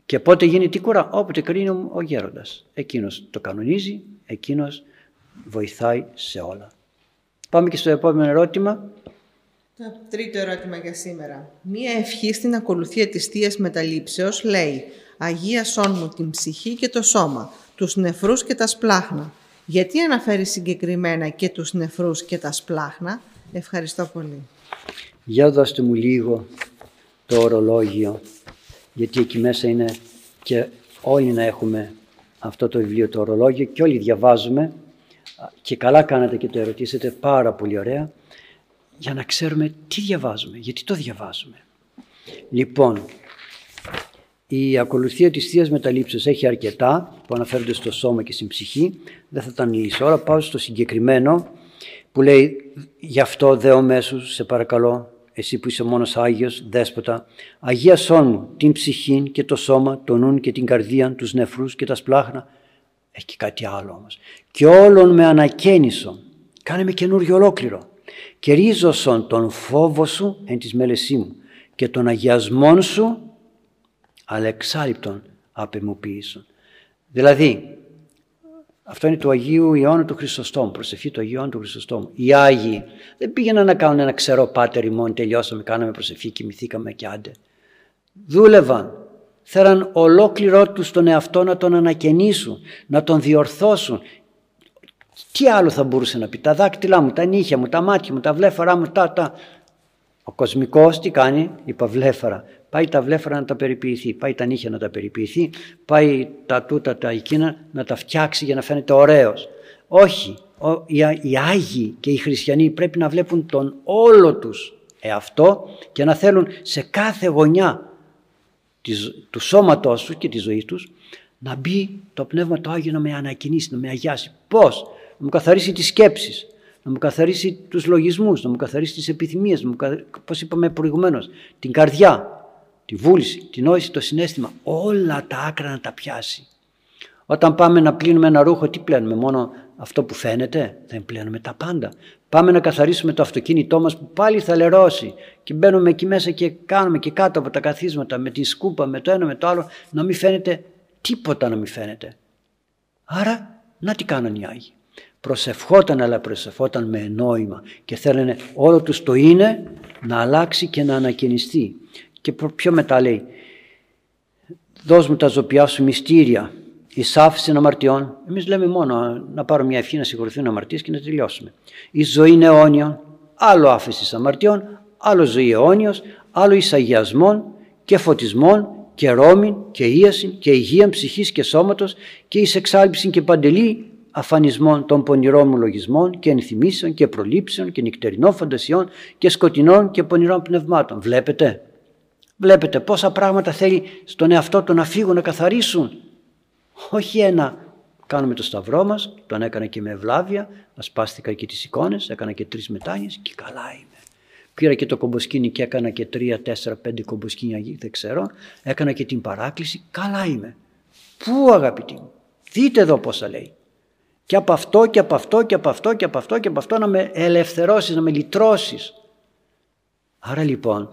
Και πότε γίνει τι κουρά, όποτε κρίνει ο γέροντας. Εκείνος το κανονίζει, εκείνος βοηθάει σε όλα. Πάμε και στο επόμενο ερώτημα. Το τρίτο ερώτημα για σήμερα. Μία ευχή στην ακολουθία της Θείας Μεταλήψεως λέει «Αγία σών μου την ψυχή και το σώμα, τους νεφρούς και τα σπλάχνα». Γιατί αναφέρει συγκεκριμένα και τους νεφρούς και τα σπλάχνα. Ευχαριστώ πολύ. Για δώστε μου λίγο το ορολόγιο, γιατί εκεί μέσα είναι και όλοι να έχουμε αυτό το βιβλίο το ορολόγιο και όλοι διαβάζουμε και καλά κάνατε και το ερωτήσετε πάρα πολύ ωραία για να ξέρουμε τι διαβάζουμε, γιατί το διαβάζουμε. Λοιπόν, η ακολουθία της Θείας Μεταλήψεως έχει αρκετά που αναφέρονται στο σώμα και στην ψυχή. Δεν θα τα ανηλήσω όλα. Πάω στο συγκεκριμένο που λέει «Γι' αυτό δέω μέσου, σε παρακαλώ, εσύ που είσαι μόνος Άγιος, δέσποτα, Αγία σών μου την ψυχή και το σώμα, το νουν και την καρδία, τους νεφρούς και τα σπλάχνα». Έχει και κάτι άλλο όμως. «Και όλων με ανακαίνισον, κάνε με καινούριο ολόκληρο, και ρίζωσον τον φόβο σου εν της μέλεσή μου και τον αγιασμόν σου αλεξάλειπτον απεμοποίησον. Δηλαδή, αυτό είναι του Αγίου Ιωάννου του Χρυσοστόμου, προσευχή του Αγίου Ιωάννου του Χρυσοστόμου. Οι Άγιοι δεν πήγαιναν να κάνουν ένα ξερό πάτερ ημών, τελειώσαμε, κάναμε προσευχή, κοιμηθήκαμε και άντε. Δούλευαν, θέλαν ολόκληρό τους τον εαυτό να τον ανακαινήσουν, να τον διορθώσουν. Τι άλλο θα μπορούσε να πει, τα δάκτυλά μου, τα νύχια μου, τα μάτια μου, τα βλέφαρά μου, τα, τα. Ο κοσμικός τι κάνει, είπα βλέφαρα, πάει τα βλέφαρα να τα περιποιηθεί, πάει τα νύχια να τα περιποιηθεί, πάει τα τούτα τα εκείνα να τα φτιάξει για να φαίνεται ωραίος. Όχι, οι Άγιοι και οι Χριστιανοί πρέπει να βλέπουν τον όλο τους εαυτό και να θέλουν σε κάθε γωνιά του σώματός τους και της ζωής τους να μπει το Πνεύμα το Άγιο να με ανακοινήσει, να με αγιάσει. Πώς; Να μου καθαρίσει τις σκέψεις, να μου καθαρίσει τους λογισμούς, να μου καθαρίσει τις επιθυμίες, να μου πώς είπαμε προηγουμένως, την καρδιά, τη βούληση, την νόηση, το συνέστημα, όλα τα άκρα να τα πιάσει. Όταν πάμε να πλύνουμε ένα ρούχο, τι πλένουμε, μόνο αυτό που φαίνεται, δεν πλένουμε τα πάντα. Πάμε να καθαρίσουμε το αυτοκίνητό μας που πάλι θα λερώσει και μπαίνουμε εκεί μέσα και κάνουμε και κάτω από τα καθίσματα με τη σκούπα, με το ένα, με το άλλο, να μην φαίνεται τίποτα να μην φαίνεται. Άρα, να τι κάνανε οι Άγιοι. Προσευχόταν αλλά προσευχόταν με νόημα και θέλανε όλο τους το είναι να αλλάξει και να ανακαινιστεί. Και πιο μετά λέει δώσ' μου τα ζωπιά σου μυστήρια η άφηση αμαρτιών. Εμείς λέμε μόνο να πάρω μια ευχή να συγχωρηθούν αμαρτίες και να τελειώσουμε. Η ζωή είναι αιώνιον, άλλο άφησης αμαρτιών, άλλο ζωή αιώνιος, άλλο εισαγιασμών και φωτισμών και ρόμην και ίασιν και υγεία ψυχής και σώματος και εις εξάλειψη και παντελή αφανισμών των πονηρών μου λογισμών και ενθυμίσεων και προλήψεων και νυχτερινών φαντασιών και σκοτεινών και πονηρών πνευμάτων. Βλέπετε, βλέπετε πόσα πράγματα θέλει στον εαυτό του να φύγουν, να καθαρίσουν. Όχι ένα, κάνουμε το σταυρό μας, τον έκανα και με ευλάβεια, ασπάστηκα και τις εικόνες, έκανα και τρεις μετάνοιες και καλά είμαι. Πήρα και το κομποσκίνι και έκανα και τρία, τέσσερα, πέντε κομποσκίνια, δεν ξέρω. Έκανα και την παράκληση, καλά είμαι. Πού αγαπητοί μου, δείτε εδώ πόσα λέει. Και από αυτό και από αυτό και από αυτό και από αυτό και από αυτό να με ελευθερώσεις, να με λυτρώσεις. Άρα λοιπόν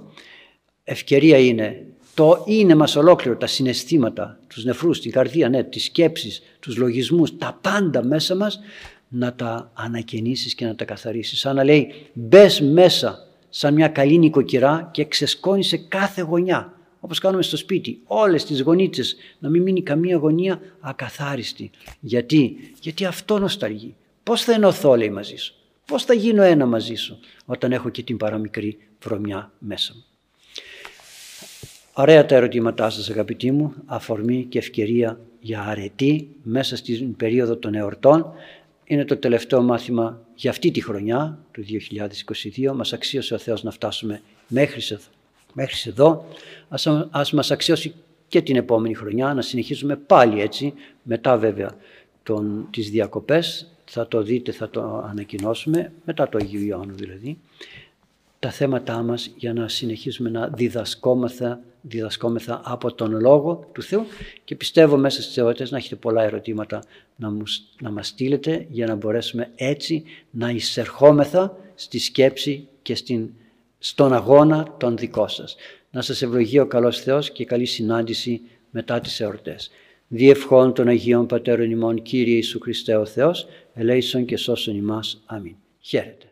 ευκαιρία είναι το είναι μας ολόκληρο, τα συναισθήματα, τους νεφρούς, την καρδία, ναι, τις σκέψεις, τους λογισμούς, τα πάντα μέσα μας να τα ανακαινήσεις και να τα καθαρίσεις. Σαν να λέει μπες μέσα σαν μια καλή νοικοκυρά και ξεσκόνησε κάθε γωνιά. Όπως κάνουμε στο σπίτι, όλες τις γωνίτσες, να μην μείνει καμία γωνία ακαθάριστη. Γιατί, γιατί αυτό νοσταλγεί. Πώς θα ενωθώ λέει μαζί σου; Πώς θα γίνω ένα μαζί σου όταν έχω και την παραμικρή βρωμιά μέσα μου; Ωραία τα ερωτήματά σας αγαπητοί μου, αφορμή και ευκαιρία για αρετή μέσα στην περίοδο των εορτών. Είναι το τελευταίο μάθημα για αυτή τη χρονιά του 2022. Μας αξίωσε ο Θεός να φτάσουμε μέχρι, μέχρι εδώ. Ας, ας μας αξιώσει και την επόμενη χρονιά να συνεχίσουμε πάλι έτσι, μετά βέβαια τον, τις διακοπές, θα το δείτε, θα το ανακοινώσουμε, μετά το Αγίου Ιωάννου δηλαδή, τα θέματά μας για να συνεχίσουμε να διδασκόμεθα, διδασκόμεθα από τον Λόγο του Θεού. Και πιστεύω μέσα στις εορτές να έχετε πολλά ερωτήματα να, μου, να μας στείλετε για να μπορέσουμε έτσι να εισερχόμεθα στη σκέψη και στην, στον αγώνα των δικό σας. Να σας ευλογεί ο καλός Θεός και καλή συνάντηση μετά τις εορτές. Διευχών των Αγίων Πατέρων ημών Κύριε Ιησού Χριστέ ο Θεός, ελέησον και σώσον ημάς. Αμήν. Χαίρετε.